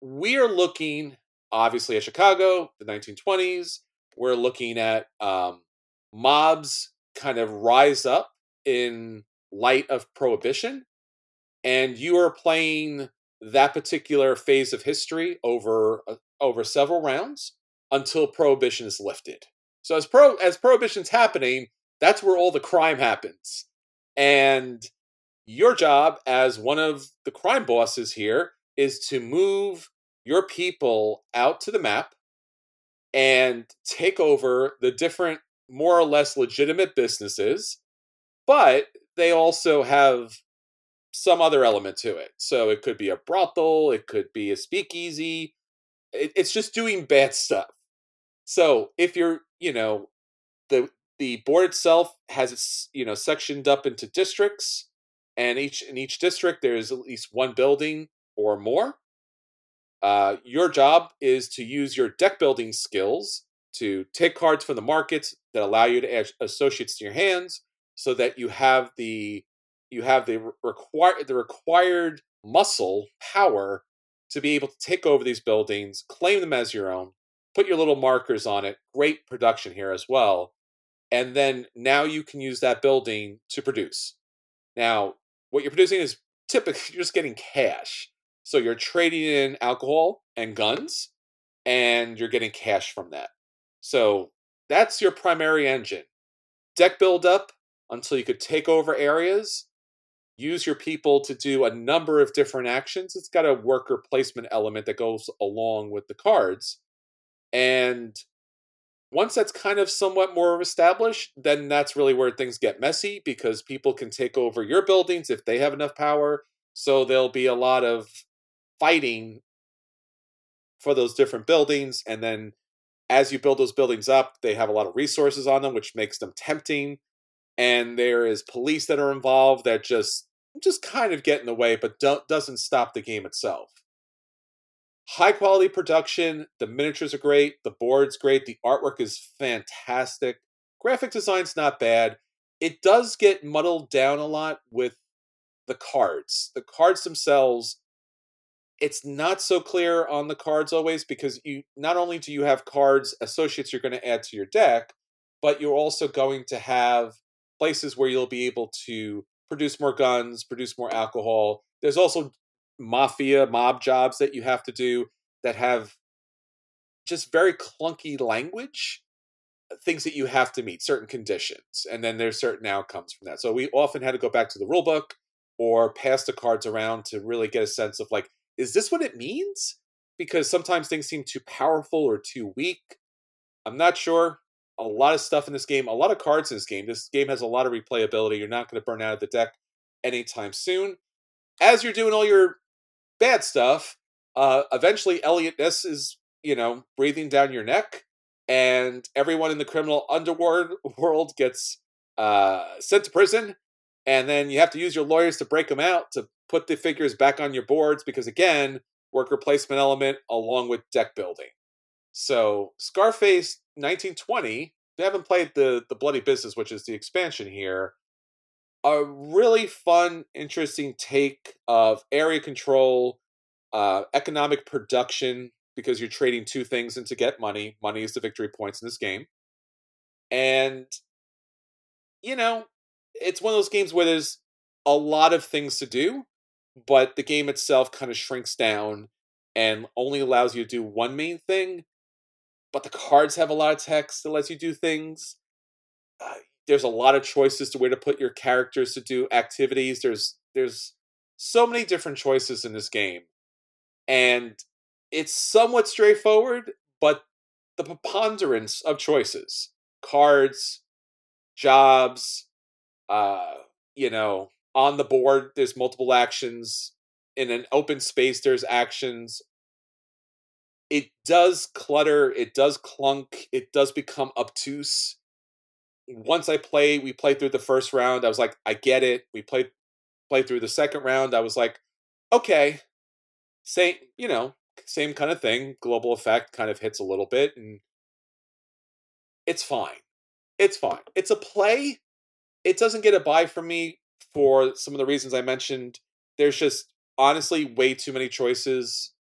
we are looking obviously at chicago the 1920s we're looking at um, mobs kind of rise up in light of prohibition and you are playing that particular phase of history over uh, over several rounds until prohibition is lifted. So as pro as prohibition's happening that's where all the crime happens. And your job as one of the crime bosses here is to move your people out to the map and take over the different, more or less legitimate businesses, but they also have some other element to it. So it could be a brothel, it could be a speakeasy. It, it's just doing bad stuff. So if you're, you know, the the board itself has its you know sectioned up into districts and each in each district there's at least one building or more uh, your job is to use your deck building skills to take cards from the markets that allow you to add associates to your hands so that you have the you have the required the required muscle power to be able to take over these buildings claim them as your own put your little markers on it great production here as well and then now you can use that building to produce. Now, what you're producing is typically [laughs] you're just getting cash. So you're trading in alcohol and guns, and you're getting cash from that. So that's your primary engine. Deck build up until you could take over areas, use your people to do a number of different actions. It's got a worker placement element that goes along with the cards. And once that's kind of somewhat more established, then that's really where things get messy because people can take over your buildings if they have enough power. So there'll be a lot of fighting for those different buildings. And then as you build those buildings up, they have a lot of resources on them, which makes them tempting. And there is police that are involved that just just kind of get in the way, but don't, doesn't stop the game itself high quality production. The miniatures are great. The board's great. The artwork is fantastic. Graphic design's not bad. It does get muddled down a lot with the cards. The cards themselves, it's not so clear on the cards always because you not only do you have cards associates you're going to add to your deck, but you're also going to have places where you'll be able to produce more guns, produce more alcohol. There's also mafia mob jobs that you have to do that have just very clunky language, uh, things that you have to meet, certain conditions, and then there's certain outcomes from that. So we often had to go back to the rule book or pass the cards around to really get a sense of like, is this what it means? Because sometimes things seem too powerful or too weak. I'm not sure. A lot of stuff in this game, a lot of cards in this game. This game has a lot of replayability. You're not going to burn out of the deck anytime soon. As you're doing all your bad stuff, uh, eventually Eliot Ness is, you know, breathing down your neck, and everyone in the criminal underworld [laughs] world gets uh, sent to prison, and then you have to use your lawyers to break them out to put the figures back on your boards because again, worker placement element along with deck building. So Scarface 1920, they haven't played the the Bloody Business, which is the expansion here. A really fun, interesting take of area control, uh, economic production, because you're trading two things and to get money. Money is the victory points in this game. And you know, it's one of those games where there's a lot of things to do, but the game itself kind of shrinks down and only allows you to do one main thing. But the cards have a lot of text that lets you do things. Uh, there's a lot of choices to where to put your characters to do activities. There's there's so many different choices in this game, and it's somewhat straightforward, but the preponderance of choices, cards, jobs, uh, you know, on the board there's multiple actions. In an open space, there's actions. It does clutter, it does clunk, it does become obtuse. Once I play, we played through the first round. I was like, I get it. We played played through the second round. I was like, okay, same, you know, same kind of thing. Global effect kind of hits a little bit, and it's fine. It's fine. It's a play. It doesn't get a buy from me for some of the reasons I mentioned. There's just honestly way too many choices.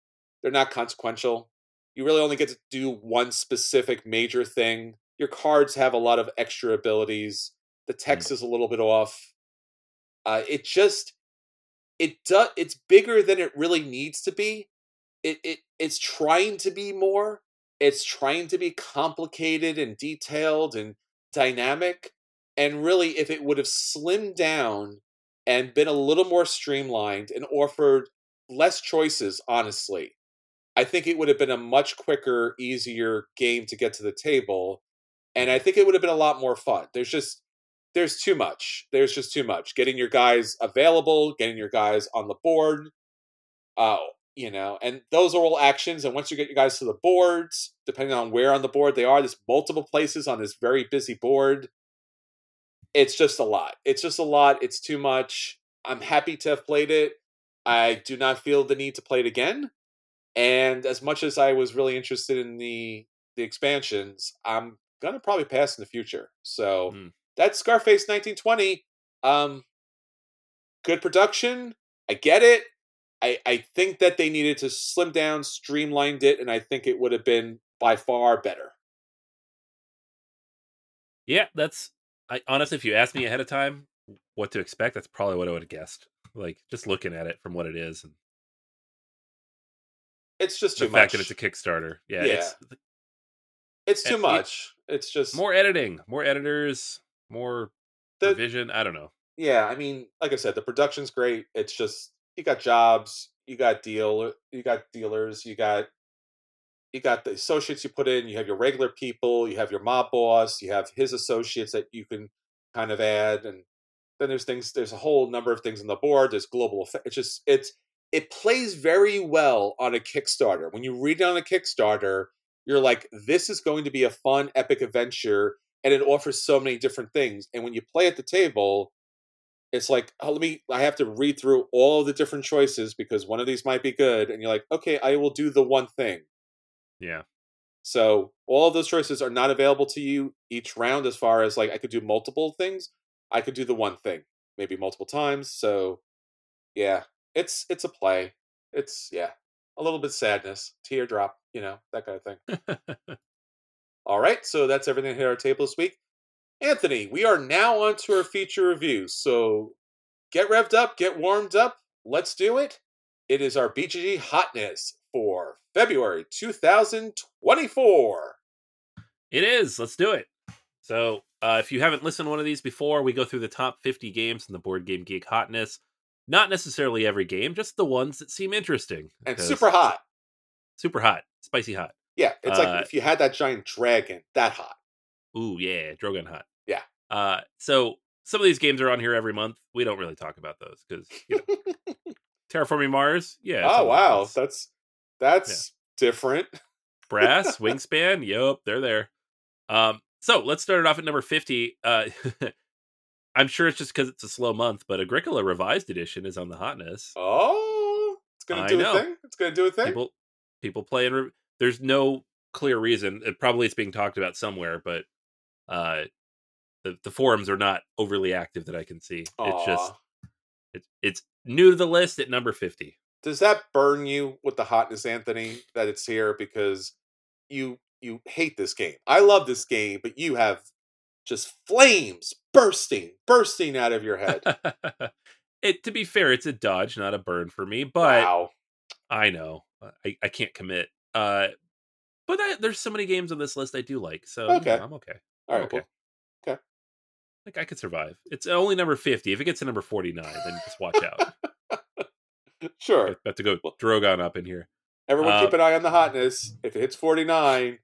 They're not consequential. You really only get to do one specific major thing. Your cards have a lot of extra abilities. The text mm. is a little bit off. Uh, it just it does it's bigger than it really needs to be. It it it's trying to be more. It's trying to be complicated and detailed and dynamic. And really, if it would have slimmed down and been a little more streamlined and offered less choices, honestly, I think it would have been a much quicker, easier game to get to the table. And I think it would have been a lot more fun. There's just there's too much. There's just too much. Getting your guys available, getting your guys on the board, uh, you know, and those are all actions. And once you get your guys to the boards, depending on where on the board they are, there's multiple places on this very busy board. It's just a lot. It's just a lot. It's too much. I'm happy to have played it. I do not feel the need to play it again. And as much as I was really interested in the the expansions, I'm gonna probably pass in the future. So mm. that's Scarface 1920. Um, good production. I get it. I, I think that they needed to slim down, streamlined it, and I think it would have been by far better. Yeah, that's I honestly if you asked me ahead of time what to expect, that's probably what I would have guessed. Like just looking at it from what it is and it's just the too fact much. that it's a Kickstarter. Yeah, Yeah. it's It's too it- much. It's just more editing, more editors, more the revision. I don't know. yeah. I mean, like I said, the production's great. It's just you got jobs, you got deal, you got dealers, you got you got the associates you put in. You have your regular people, you have your mob boss, you have his associates that you can kind of add, and then there's things. There's a whole number of things on the board. There's global. It's just it's it plays very well on a Kickstarter. When you read it on a Kickstarter, you're like, this is going to be a fun, epic adventure, and it offers so many different things. And when you play at the table, it's like, oh, let me, I have to read through all of the different choices because one of these might be good. And you're like, okay, I will do the one thing. Yeah. So all of those choices are not available to you each round as far as like I could do multiple things. I could do the one thing, maybe multiple times. So yeah, it's it's a play. It's yeah, a little bit sadness, teardrop, you know, that kind of thing. [laughs] All right, so that's everything here at our table this week. Anthony, we are now on to our feature review. So get revved up, get warmed up. Let's do it. It is our BGG hotness for February 2024. It is. Let's do it. So, uh, if you haven't listened to one of these before, we go through the top 50 games in the Board Game Geek hotness. Not necessarily every game, just the ones that seem interesting. And super hot. Super hot. Spicy hot. Yeah, it's Uh, like if you had that giant dragon, that hot. Ooh, yeah. Drogon hot. Yeah. Uh, so, some of these games are on here every month. We don't really talk about those because, you know, [laughs] Terraforming Mars, yeah. oh wow, list. that's that's different. Brass, [laughs] Wingspan, yep, they're there. Um, so let's start it off at number 50. Uh, [laughs] I'm sure it's just because it's a slow month, but Agricola Revised Edition is on the hotness. Oh, it's gonna I do know. a thing. It's gonna do a thing. People, people play and re- there's no clear reason. It probably it's being talked about somewhere, but uh, the the forums are not overly active that I can see. It's just it's it's new to the list at number 50. does that burn you with the hotness, Anthony, that it's here because you you hate this game. I love this game, but you have just flames bursting, bursting out of your head. [laughs] it to be fair, it's a dodge, not a burn for me, but. wow. I know. Uh, I, I can't commit. Uh, but I, there's so many games on this list I do like, so Okay. know, I'm okay. All right, okay. cool. Okay. Like I could survive. It's only number fifty. If it gets to number forty nine, then just watch out. [laughs] Sure. About to go Drogon up in here. Everyone Uh, keep an eye on the [laughs] hotness. If it hits 49,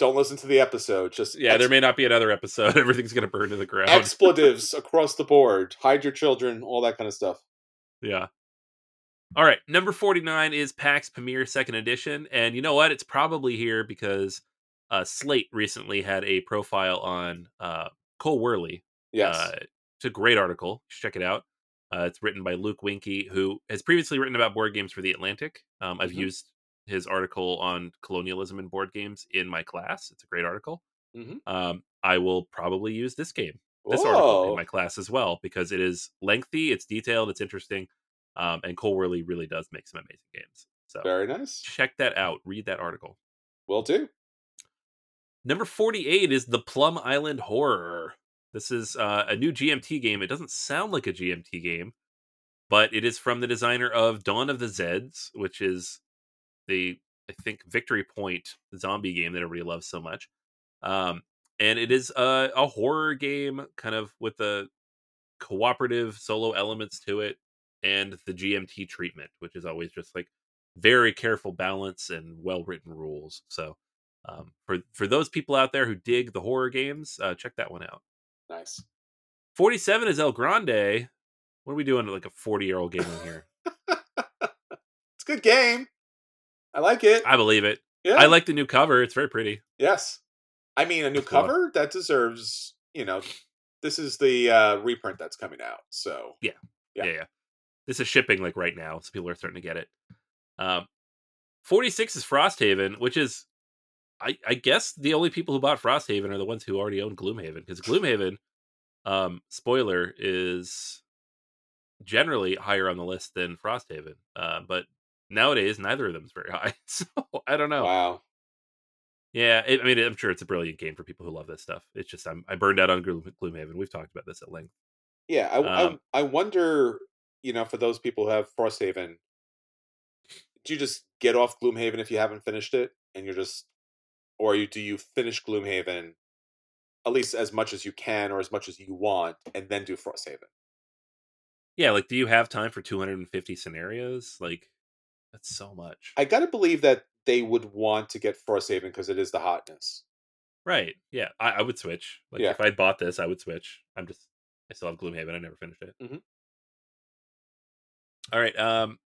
don't listen to the episode. Just Yeah, ex- there may not be another episode. [laughs] Everything's gonna burn to the ground. expletives [laughs] across the board. Hide your children, all that kind of stuff. Yeah. All right, number 49 is Pax Pamir Second Edition. And you know what? It's probably here because uh, Slate recently had a profile on uh, Cole Wehrle. Yes. Uh, it's a great article. Check it out. Uh, it's written by Luke Winkie, who has previously written about board games for The Atlantic. Um, I've Mhm. used his article on colonialism in board games in my class. It's a great article. Mhm. Um, I will probably use this game this article in my class as well because it is lengthy, it's detailed, it's interesting, um, and Cole Wehrle really does make some amazing games. So Very nice. check that out. Read that article. Will do. Number forty-eight is the Plum Island Horror. This is uh, a new GMT game. It doesn't sound like a GMT game, but it is from the designer of Dawn of the Zeds, which is the I think Victory Point zombie game that everybody loves so much. Um, and it is a, a horror game, kind of with the cooperative solo elements to it, and the GMT treatment, which is always just like very careful balance and well written rules. So, um, for for those people out there who dig the horror games, uh, check that one out. Nice. Forty seven is El Grande. What are we doing? Like a forty year old game in here? [laughs] It's a good game. I like it. I believe it. yeah. I like the new cover. It's very pretty. Yes. I mean, a new cover that deserves, you know, this is the uh, reprint that's coming out. So, Yeah. Yeah. yeah, This is shipping like right now, so people are starting to get it. Um, 46 is Frosthaven, which is, I, I guess, the only people who bought Frosthaven are the ones who already own Gloomhaven, because Gloomhaven, um, spoiler, is generally higher on the list than Frosthaven. Uh, but nowadays, neither of them is very high. [laughs] So I don't know. wow. Yeah, it, I mean, I'm sure it's a brilliant game for people who love this stuff. It's just I'm I burned out on Gloom, Gloomhaven. We've talked about this at length. Yeah. I, Um, I, I wonder, you know, for those people who have Frosthaven, do you just get off Gloomhaven if you haven't finished it? And you're just, or you do you finish Gloomhaven at least as much as you can or as much as you want and then do Frosthaven? Yeah, like, do you have time for 250 scenarios? Like, that's so much. I got to believe that they would want to get Frosthaven because it is the hotness. right. Yeah, I, I would switch. Like, Yeah. if I'd bought this, I would switch. I'm just, I still have Gloomhaven. I never finished it. Mhm. All right. Um,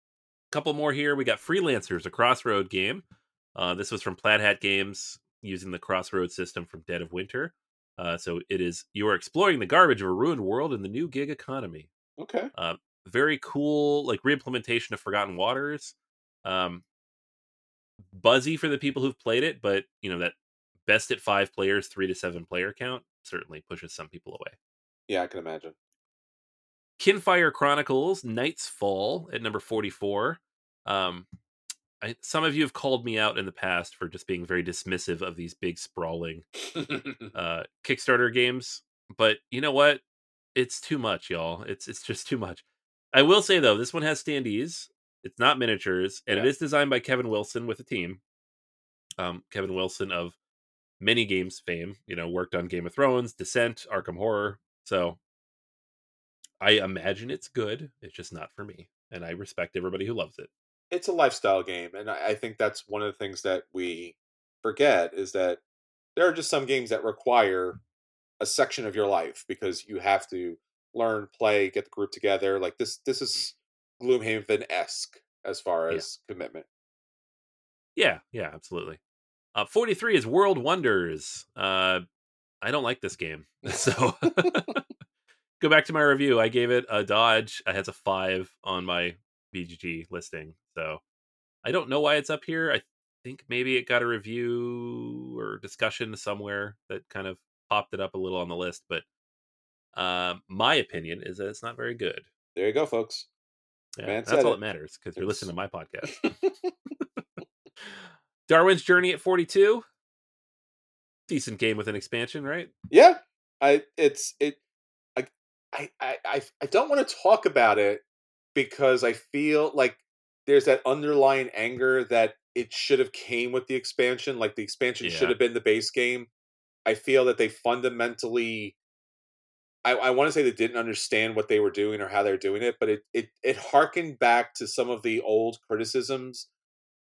couple more here. We got Freelancers, a Crossroad game. Uh, this was from Plaid Hat Games using the Crossroad system from Dead of Winter. Uh, so it is you are exploring the garbage of a ruined world in the new gig economy. Okay. very cool like reimplementation of forgotten waters um buzzy for the people who've played it but you know that best at five players three to seven player count certainly pushes some people away Yeah, I can imagine. kinfire chronicles night's fall at number 44 um I, some of you have called me out in the past for just being very dismissive of these big sprawling [laughs] uh Kickstarter games, but you know what? It's too much, y'all. It's it's just too much. I will say though, this one has standees. It's not miniatures, and it Yeah. is designed by Kevin Wilson with a team. Um, Kevin Wilson of many games fame, you know, worked on Game of Thrones, Descent, Arkham Horror. So I imagine it's good. It's just not for me, and I respect everybody who loves it. it's a lifestyle game, and I think that's one of the things that we forget is that there are just some games that require a section of your life because you have to learn, play, get the group together. Like this, this is Gloomhaven esque as far Yeah. as commitment. Yeah, yeah, absolutely. Uh, 43 is World Wonders. Uh, I don't like this game. [laughs] So [laughs] go back to my review. I gave it a dodge. I had a five on my BGG listing. So I don't know why it's up here. I think maybe it got a review or discussion somewhere that kind of popped it up a little on the list. But um, my opinion is that it's not very good. There you go, folks. Yeah, that's all it. that matters because you're listening to my podcast. [laughs] Darwin's Journey at 42. Decent game with an expansion, right? Yeah, I it's it. I I I I, I don't want to talk about it because I feel like there's that underlying anger that it should have came with the expansion. Like the expansion should have been the base game. I feel that they fundamentally. I, I want to say they didn't understand what they were doing or how they were doing it, but it it it harkened back to some of the old criticisms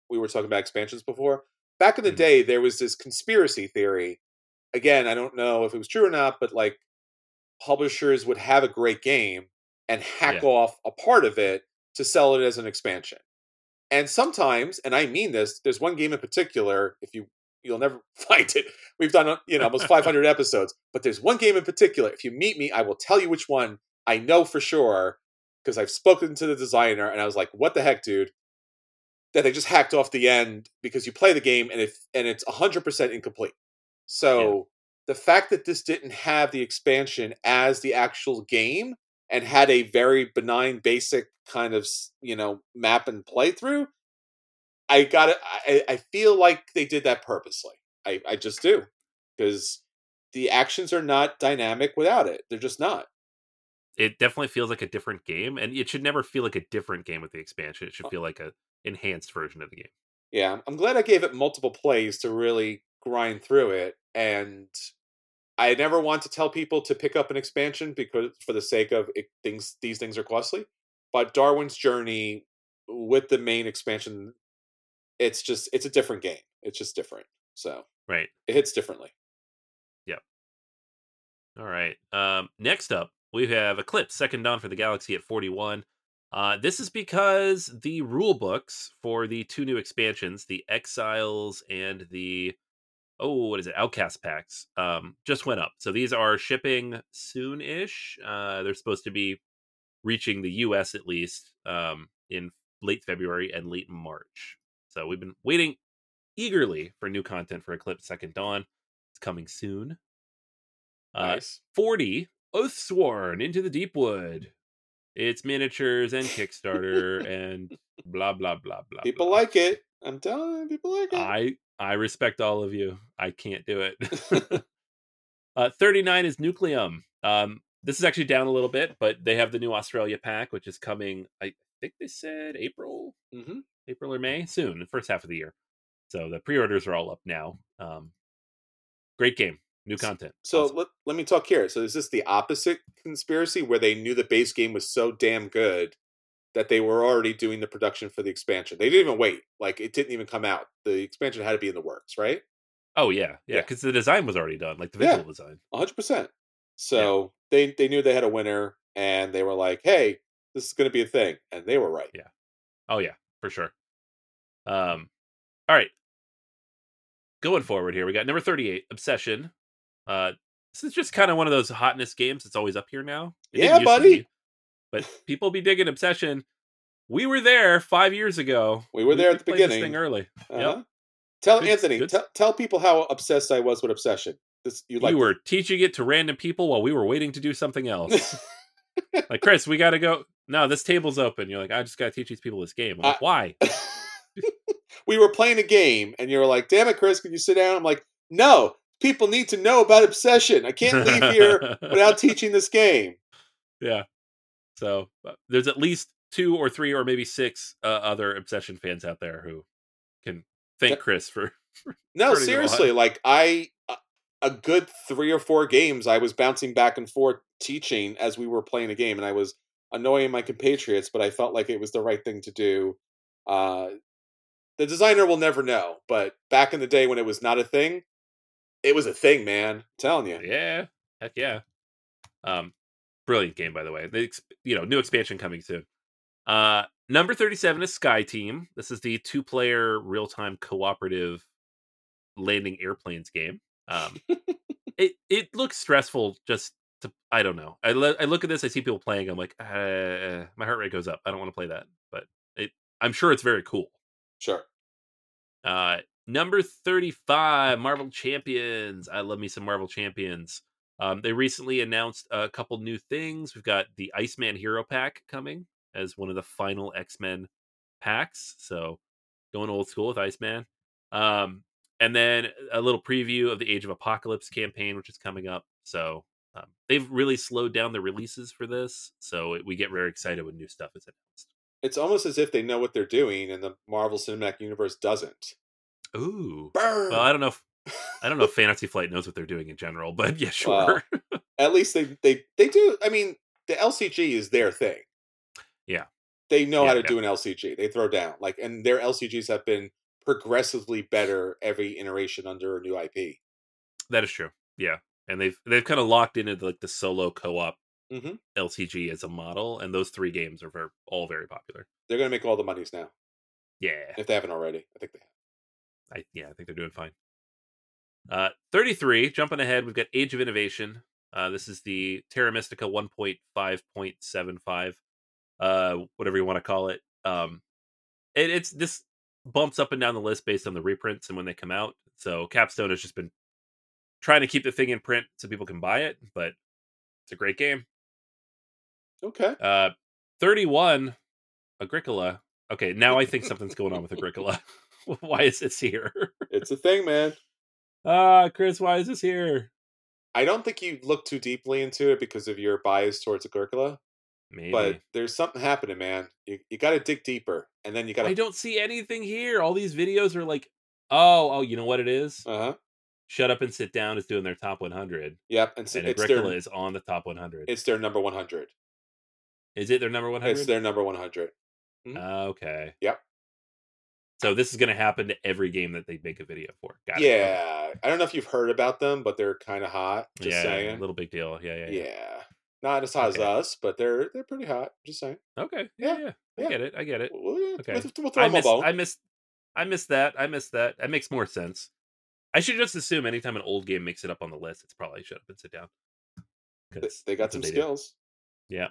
we were talking about expansions before. Back in the Mhm. day, there was this conspiracy theory. Again, I don't know if it was true or not, but like publishers would have a great game and hack Yeah. off a part of it to sell it as an expansion. And sometimes, and I mean this, there's one game in particular. If you you'll never [laughs] find it. We've done uh, you know almost 500 episodes, but there's one game in particular. If you meet me, I will tell you which one. I know for sure because I've spoken to the designer, and I was like, "What the heck, dude?" That they just hacked off the end because you play the game and if and it's 100% incomplete. So the fact that this didn't have the expansion as the actual game and had a very benign, basic kind of you know map and playthrough, I got it. I, I feel like they did that purposely. I, I just do because the actions are not dynamic without it. They're just not. It definitely feels like a different game, and it should never feel like a different game with the expansion. It should uh feel like a enhanced version of the game. Yeah, I'm- I'm glad I gave it multiple plays to really grind through it, and I never want to tell people to pick up an expansion because for the sake of it, things, these things are costly. But Darwin's Journey with the main expansion, it's just it's a different game. It's just different, so Right. it hits differently. Yep. All right. Um, next up, we have Eclipse Second Dawn for the Galaxy at 41. Uh, this is because the rule books for the two new expansions, the Exiles and the oh, what is it, Outcast packs, um, just went up. So these are shipping soon-ish. Uh, they're supposed to be reaching the U.S. at least um, in late February and late March. So we've been waiting eagerly for new content for Eclipse Second Dawn. It's coming soon. Uh, Nice. 40 Oathsworn into the Deepwood. It's miniatures and Kickstarter [laughs] and blah blah blah blah. People blah. like it. I'm telling you, people like it. I I respect all of you. I can't do it. [laughs] [laughs] uh, 39 is Nucleum. Um, this is actually down a little bit, but they have the new Australia pack, which is coming. I think they said April, hmm April or May, soon, the first half of the year. So the pre-orders are all up now. Um, great game, new content. So Awesome. let, let me talk here. So is this the opposite conspiracy where they knew the base game was so damn good that they were already doing the production for the expansion? They didn't even wait. Like it didn't even come out. The expansion had to be in the works, right? oh yeah, yeah, Yeah. because the design was already done, like the Yeah. visual design. 100%. So they they knew they had a winner and they were like, "Hey, this is going to be a thing." And they were right. Yeah. Oh yeah, for sure. Um, all right. Going forward here, we got number thirty-eight, Obsession. Uh, this is just kind of one of those hotness games. It's always up here now. It Yeah, buddy. be, but people be digging Obsession. We were there five years ago. We were there at the beginning. thing early. Uh-huh. Tell Good- Anthony, good- tell tell people how obsessed I was with Obsession. This you like you were teaching it to random people while we were waiting to do something [laughs] else. like Chris, we got to go. No, this table's open. You're like, I just got to teach these people this game. I'm like, I- why? [laughs] we were playing a game and you're like, "Damn it, Chris, can you sit down?" I'm like, "No, people need to know about obsession. I can't leave here without [laughs] teaching this game." Yeah. So uh, there's at least two or three or maybe six uh, other Obsession fans out there who can thank Chris for. no, seriously, like I, a good three or four games, I was bouncing back and forth teaching as we were playing a game, and I was annoying my compatriots, but I felt like it was the right thing to do. Uh, the designer will never know, but back in the day when it was not a thing, it was a thing, man. I'm telling you. Yeah, heck yeah. Um, brilliant game, by the way. The you know new expansion coming soon. Uh, number thirty-seven is Sky Team. This is the two-player real-time cooperative landing airplanes game. Um, [laughs] it it looks stressful. Just to I don't know. I I look at this. I see people playing. I'm like, uh, my heart rate goes up. I don't want to play that. But it. I'm sure it's very cool. Sure. Uh, number 35, Marvel Champions. I love me some Marvel Champions. Um, they recently announced a couple new things. We've got the Iceman Hero Pack coming as one of the final X Men packs. So going old school with Iceman. Um, and then a little preview of the Age of Apocalypse campaign, which is coming up. So um, they've really slowed down the releases for this. So it, we get very excited when new stuff is announced. It's almost as if they know what they're doing, and the Marvel Cinematic Universe doesn't. Ooh, Burn. well, I don't know if [laughs] I don't know if Fantasy Flight knows what they're doing in general, but [laughs] yeah, sure. Well, at least they they they do. I mean, the LCG is their thing. Yeah, they know Yeah, how to yeah. do an LCG. They throw down like, and their LCGs have been progressively better every iteration under a new IP. that is true. Yeah, and they've they've kind of locked into like the solo co-op Mhm. LCG as a model, and those three games are very, all very popular. They're going to make all the monies now Yeah, if they haven't already. I think they have. I yeah, I think they're doing fine. Uh, 33, jumping ahead, we've got Age of Innovation. Uh, this is the Terra Mystica 1.5.75, uh, whatever you want to call it. Um, it, it's this bumps up and down the list based on the reprints and when they come out. So Capstone has just been trying to keep the thing in print so people can buy it, but it's a great game. Okay. Uh, 31, Agricola. Okay, now I think something's going on with Agricola. [laughs] [laughs] why is this here? It's a thing, man. Ah, Chris, why is this here? I don't think you look too deeply into it because of your bias towards Agricola, Maybe. but there's something happening, man. You you got to dig deeper, and then you got to... I don't see anything here. All these videos are like, oh, oh, you know what it is? Uh huh. Shut up and sit down is doing their top 100, Yep. And so and it's Agricola their is on the top 100. it's their number one hundred. Is it their number 100? It's their number one hundred. Mm-hmm. okay. Yep. So this is going to happen to every game that they make a video for. Got it. Yeah, I don't know if you've heard about them, but they're kind of hot. Just yeah, saying. little big deal. Yeah, yeah, yeah. yeah. not as hot Okay. as us, but they're they're pretty hot. Just saying. Okay. Yeah, Yeah, yeah. I get it. I get it. We'll, Okay. we'll, we'll throw I missed. I missed I missed that. I missed that. That makes more sense. I should just assume anytime an old game makes it up on the list, it's probably shut up and sit down. They- got some skills. do. skills.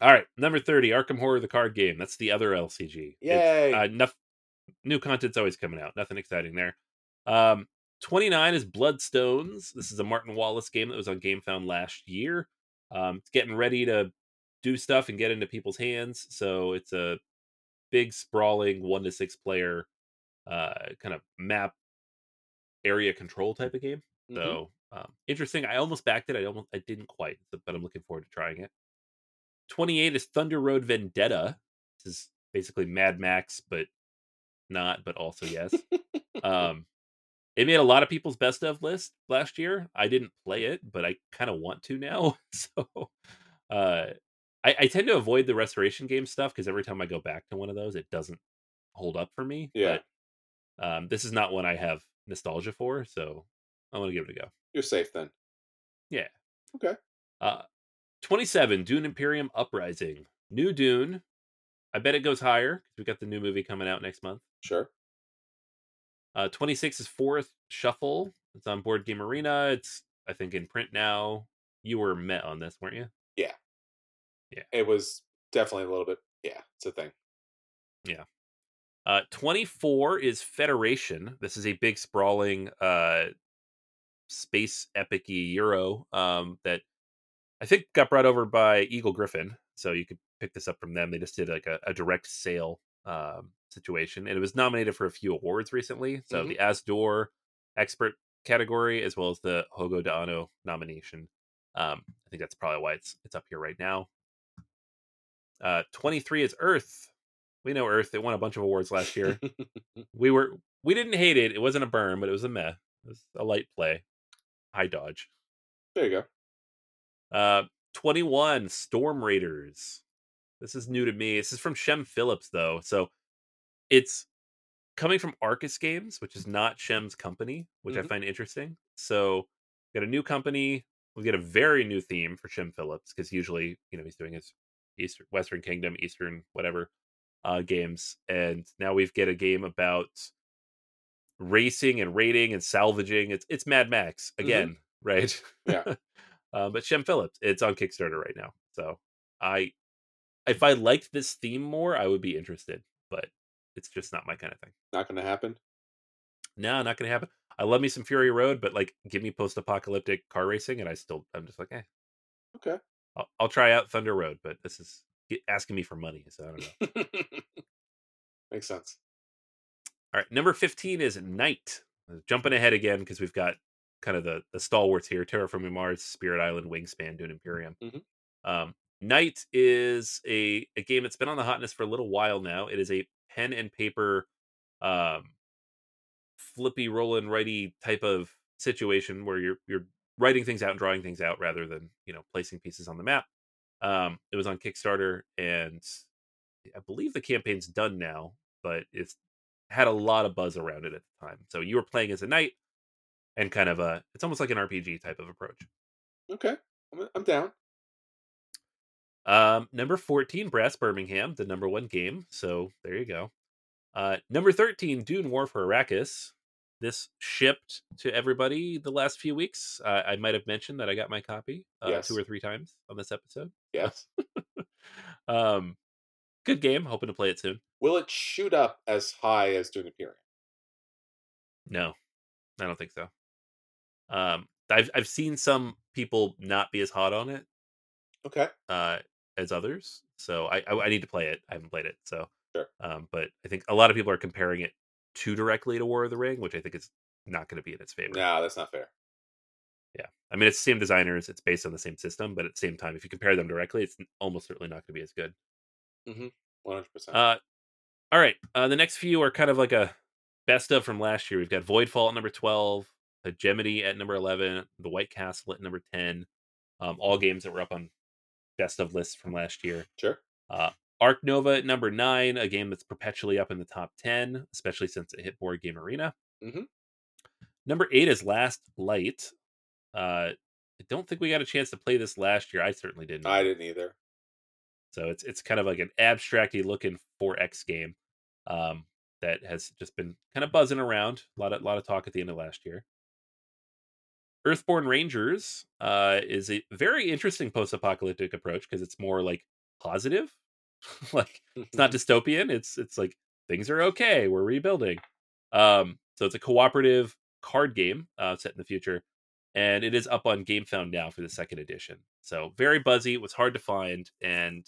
All right, number thirty, Arkham Horror, the card game. That's the other LCG. Yay. uh, nuff- new content's always coming out. Nothing exciting there. Um, twenty nine is Bloodstones. This is a Martin Wallace game that was on GameFound last year. Um, it's getting ready to do stuff and get into people's hands. So it's a big sprawling one to six player uh, kind of map area control type of game. Mhm. So um, interesting. I almost backed it. I almost I didn't quite, but I'm looking forward to trying it. 28 is Thunder Road Vendetta. This is basically Mad Max, but not, but also yes. [laughs] um, it made a lot of people's best of list last year. I didn't play it, but I kind of want to now. [laughs] So uh, I, I tend to avoid the restoration game stuff because every time I go back to one of those, it doesn't hold up for me. Yeah. But um, this is not one I have nostalgia for, so I want to give it a go. You're safe then. Yeah. Okay. Uh, 27, Dune Imperium Uprising. New Dune. I bet it goes higher because we got the new movie coming out next month. Sure. Uh, 26 is Forest Shuffle. It's on Board Game Arena. It's, I think, in print now. You were met on this, weren't you? Yeah. Yeah. It was definitely a little bit. Yeah, it's a thing. Uh, 24 is Federation. This is a big sprawling uh, space epic Euro um, that I think got brought over by Eagle-Gryphon. So you could pick this up from them. They just did like a, a direct sale um, situation, and it was nominated for a few awards recently. So Mhm. the As d'Or expert category, as well as the Juego del Año nomination. Um, I think that's probably why it's it's up here right now. Uh, 23 is Earth. We know Earth. It won a bunch of awards last year. [laughs] we were we didn't hate it. It wasn't a burn, but it was a meh. It was a light play. High dodge. there you go. Uh, 21 Storm Raiders. This is new to me. This is from Shem Phillips though, so it's coming from Arcus Games, which is not Shem's company, which I Mhm. find interesting. So we got a new company. We get a very new theme for Shem Phillips because usually, you know, he's doing his Eastern, Western Kingdom, Eastern, whatever uh, games, and now we've get a game about racing and raiding and salvaging. It's it's Mad Max again, [laughs] right? Yeah. uh, [laughs] but Shem Phillips, it's on Kickstarter right now. So I, if I liked this theme more, I would be interested. But it's just not my kind of thing. Not going to happen. No, not gonna happen. I love me some Fury Road, but like, give me post-apocalyptic car racing, and I still, I'm just like, eh. Okay. I'll, I'll try out Thunder Road, but this is asking me for money, so I don't know. [laughs] Makes sense. All right, number 15 is Knight. Uh, Jumping ahead again because we've got kind of the, the stalwarts here Terraforming Mars, Spirit Island, Wingspan, Dune Imperium. Mhm. Um, Knight is a, a game that's been on the hotness for a little while now. It is a pen and paper, um, flippy, roll and righty type of situation where you're you're writing things out and drawing things out rather than you know placing pieces on the map. Um, it was on Kickstarter, and I believe the campaign's done now, but it's had a lot of buzz around it at the time. So you were playing as a knight, and kind of a it's almost like an RPG type of approach. Okay. I'm, I'm down. Um, number 14, Brass Birmingham, the number one game. So there you go. Uh, number 13, Dune War for Arrakis. This shipped to everybody the last few weeks. Uh, I might have mentioned that I got my copy uh, Yes. two or three times on this episode. Yes. [laughs] Um, good game. Hoping to play it soon. Will it shoot up as high as Dune Imperium? No, I don't think so. Um, I've I've seen some people not be as hot on it Okay. uh, as others, so I, I I need to play it. I haven't played it, so Sure. um, but I think a lot of people are comparing it too directly to War of the Ring, which I think is not going to be in its favor. No, that's not fair. Yeah, I mean it's the same designers, it's based on the same system, but at the same time, if you compare them directly, it's almost certainly not going to be as good. 100%. Uh, all right. Uh, the next few are kind of like a best of from last year. We've got Voidfall at number 12, Hegemony at number 11, The White Castle at number 10. Um, all games that were up on best of lists from last year. sure. Uh, Ark Nova at number 9, a game that's perpetually up in the top 10, especially since it hit Board Game Arena. Mhm. Number 8 is Last Light. Uh, I don't think we got a chance to play this last year. I certainly didn't. I didn't either. So it's it's kind of like an abstracty looking 4X game um, that has just been kind of buzzing around. A lot of lot of talk at the end of last year. Earthborn Rangers uh, is a very interesting post-apocalyptic approach because it's more like positive. [laughs] like it's not dystopian. It's it's like things are okay. We're rebuilding. Um, so it's a cooperative card game uh, set in the future, and it is up on GameFound now for the second edition. So very buzzy. It was hard to find, and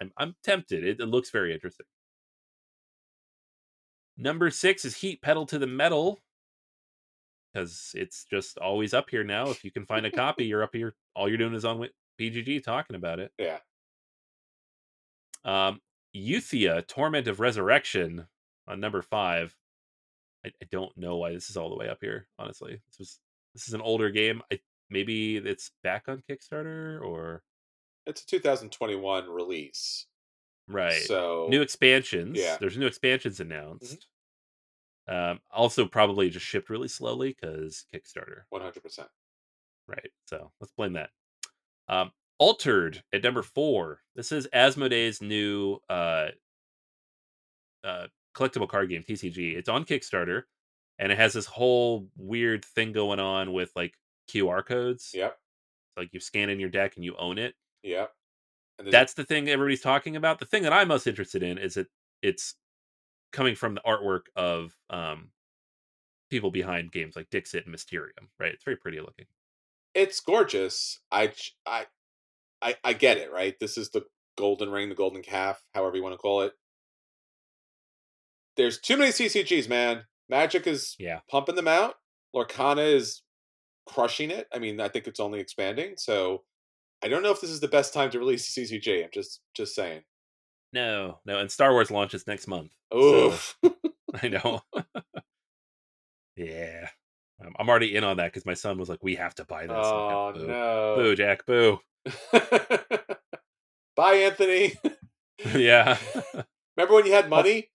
I'm I'm tempted. It, it looks very interesting. Number six is Heat Pedal to the Metal, because it's just always up here now. If you can find a copy, you're up here. All you're doing is on BGG talking about it. Yeah. Um, Euthia, Torment of Resurrection on number five. I, I don't know why this is all the way up here. Honestly, this was this is an older game. I maybe it's back on Kickstarter or It's a 2021 release. right So new expansions. Yeah. there's new expansions announced. Um, also probably just shipped really slowly because Kickstarter. 100%. Right. So let's blame that. Um, Altered at number four. This is Asmodee's new uh, uh, collectible card game, TCG. It's on Kickstarter, and it has this whole weird thing going on with like QR codes. Yep. It's like you scan in your deck and you own it. Yep. And That's the thing everybody's talking about. The thing that I'm most interested in is that it's coming from the artwork of um, people behind games like Dixit and Mysterium. Right. It's very pretty looking. it's gorgeous. I, I, I, I get it, right? This is the golden ring, the golden calf, however you want to call it. There's too many CCGs, man. Magic is Yeah. pumping them out. Lorcana is crushing it. I mean, I think it's only expanding. So I don't know if this is the best time to release a CCG. I'm just just saying. No, no, and Star Wars launches next month. Oof. So, [laughs] [laughs] I know. yeah, um, I'm already in on that because my son was like, "We have to buy this." Oh boo. no. boo, Jack, boo. [laughs] Bye, Anthony. yeah, Remember when you had money?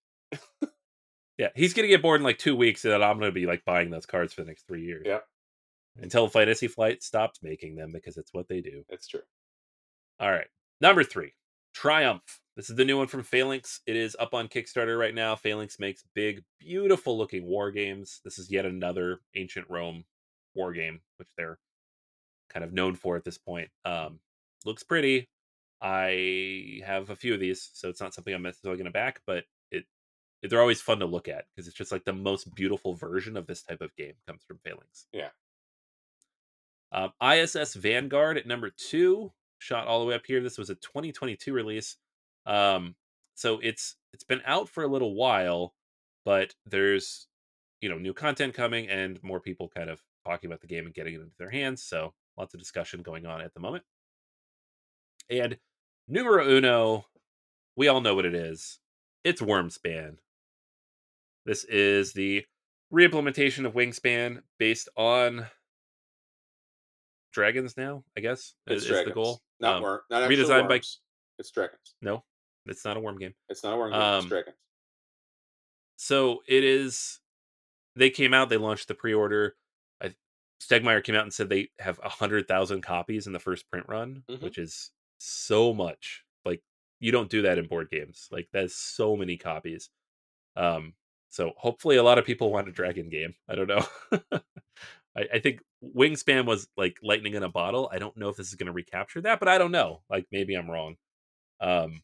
Yeah. He's gonna get bored in like two weeks, and then I'm gonna be like buying those cards for the next three years. Yep. Until Fantasy Flight stops making them because it's what they do. That's true. All right. Number three, Triumph. This is the new one from Phalanx. It is up on Kickstarter right now. Phalanx makes big, beautiful looking war games. This is yet another ancient Rome war game, which they're kind of known for at this point. Um, looks pretty. I have a few of these, so it's not something I'm necessarily going to back, but they're always fun to look at because it's just like the most beautiful version of this type of game comes from Phalanx. Yeah. Um, ISS Vanguard at number two, shot all the way up here. This was a 2022 release. Um, so it's it's been out for a little while, but there's you know new content coming and more people kind of talking about the game and getting it into their hands. So lots of discussion going on at the moment. And numero uno, we all know what it is. It's Wyrmspan. This is the reimplementation of Wingspan based on dragons now, I guess. It's is, dragons. the goal. Not Um, worm. Not redesigned by- It's dragons. No, it's not a worm game. It's not a worm. game, it's Um, dragons. So it is. They came out. They launched the pre-order. I, Stonemaier came out and said they have a hundred thousand copies in the first print run, Mhm. which is so much. Like you don't do that in board games. Like that's so many copies. Um. So hopefully a lot of people want a dragon game. I don't know. [laughs] I, I think Wingspan was like lightning in a bottle. I don't know if this is going to recapture that, but I don't know. Like maybe I'm wrong. Um.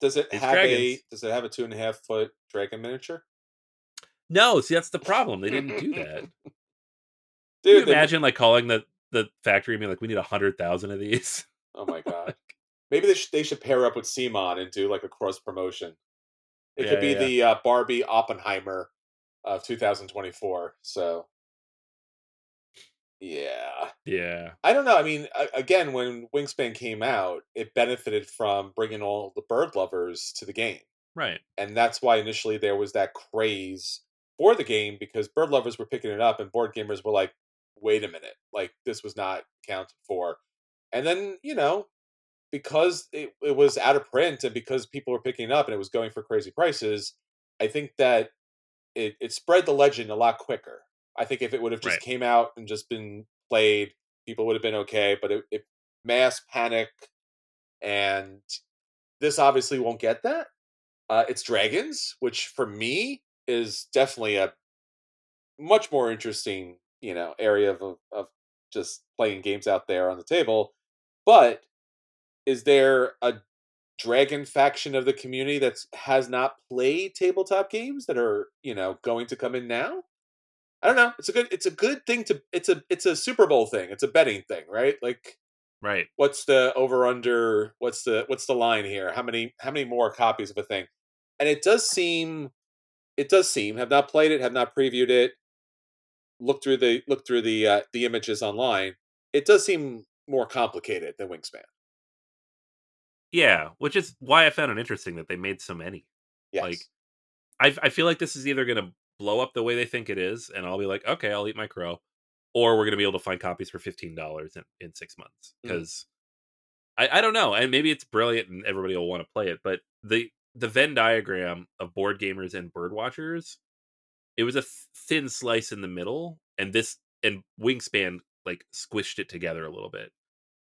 Does it have a? Does it have a two and a half foot dragon miniature? No, see that's the problem. They didn't do that. [laughs] Can Dude, you they- imagine like calling the the factory and being like, we need a hundred thousand of these? oh my [laughs] god. Maybe they should they should pair up with Simon and do like a cross promotion. It Yeah, could be yeah, the uh, Barbie Oppenheimer of 2024. So, yeah, yeah, I don't know. I mean, again, when Wingspan came out, it benefited from bringing all the bird lovers to the game, right. and that's why initially there was that craze for the game because bird lovers were picking it up, and board gamers were like, "Wait a minute, like this was not counted for," and then you know because it, it was out of print and because people were picking it up and it was going for crazy prices, I think that it, it spread the legend a lot quicker. I think if it would have just Right. came out and just been played, people would have been okay. But it, it mass panic, and this obviously won't get that. Uh, it's dragons, which for me is definitely a much more interesting, you know, area of of, of just playing games out there on the table. But is there a dragon faction of the community that has not played tabletop games that are you know going to come in now? I don't know it's a good it's a good thing to it's a it's a super bowl thing it's a betting thing right? Like Right. what's the over under what's the what's the line here? How many how many more copies of a thing? And it does seem it does seem have not played it have not previewed it look through the look through the uh, the images online it does seem more complicated than wingspan Yeah, which is why I found it interesting that they made so many. yes Like, I I feel like this is either going to blow up the way they think it is, and I'll be like, okay, I'll eat my crow, or we're going to be able to find copies for fifteen dollars in in six months mm. because I I don't know, and maybe it's brilliant and everybody will want to play it, but the the Venn diagram of board gamers and bird watchers, it was a th- thin slice in the middle, and this and Wingspan like squished it together a little bit.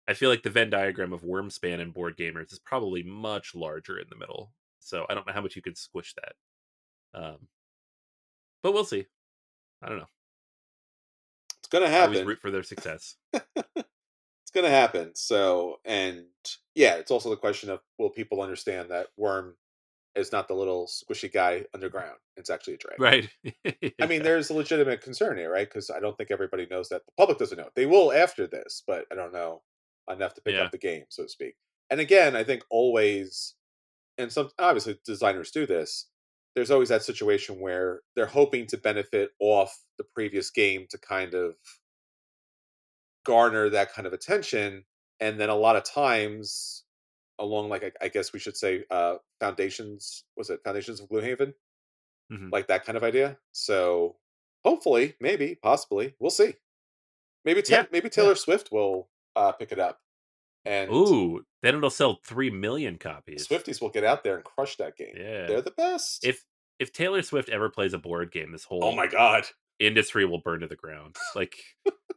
I feel like the Venn diagram of Wyrmspan and board gamers is probably much larger in the middle. So I don't know how much you could squish that. Um, but we'll see. I don't know. it's gonna I always happen root for their success. [laughs] it's gonna happen. So, and yeah, it's also the question of will people understand that worm is not the little squishy guy underground? It's actually a dragon. right. [laughs] I mean, there's a legitimate concern here, right? Because I don't think everybody knows that. The public doesn't know. They will after this, but I don't know enough to pick Yeah. up the game, so to speak. And again, I think always, and some obviously designers do this. There's always that situation where they're hoping to benefit off the previous game to kind of garner that kind of attention, and then a lot of times along like I, guess we should say uh foundations was it foundations of Gloomhaven, Mhm. like that kind of idea. So hopefully, maybe, possibly, we'll see. Maybe Ta- Yeah, maybe Taylor Swift will uh pick it up, and Ooh, then it'll sell three million copies. Swifties will get out there and crush that game. Yeah. They're the best. If if Taylor Swift ever plays a board game, this whole oh my god, industry will burn to the ground. Like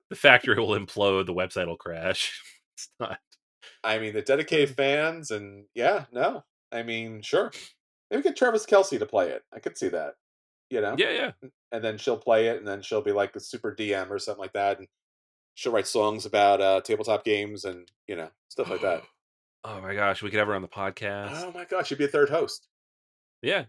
the factory will implode, the website will crash. [laughs] It's not. I mean the dedicated fans, and yeah, no, I mean sure, maybe get Travis Kelce to play it. I could see that. You know, Yeah, yeah. and then she'll play it, and then she'll be like the super DM or something like that, and she'll write songs about uh, tabletop games and you know stuff like that. [gasps] Oh my gosh, we could have her on the podcast. oh my gosh, she'd be a third host. Yeah,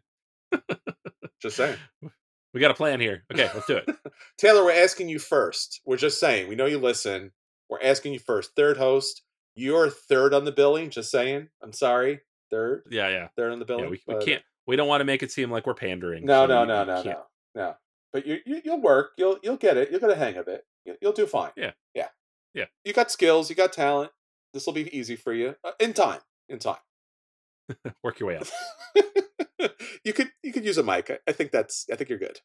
Just saying, [laughs] we got a plan here. Okay, let's do it. [laughs] Taylor. We're asking you first. We're just saying. We know you listen. We're asking you first. Third host. You're third on the billing. Just saying. I'm sorry. Third. Yeah, yeah. Third on the billing. yeah we, we can't. We don't want to make it seem like we're pandering. No, so no, we- no, we no, can't- no, no. But you, you, you'll work. You'll, you'll get it. You'll get a hang of it. You- You'll do fine. Yeah. yeah, Yeah. You got skills. You got talent. This will be easy for you uh, in time. In time. [laughs] Work your way up. [laughs] you could, you could use a mic. I, I think that's. I think you're good.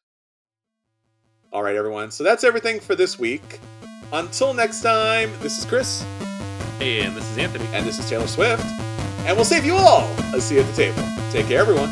All right, everyone. So that's everything for this week. Until next time, this is Chris, And this is Anthony. and this is Taylor Swift, and we'll save you all a seat at the table. Take care, everyone.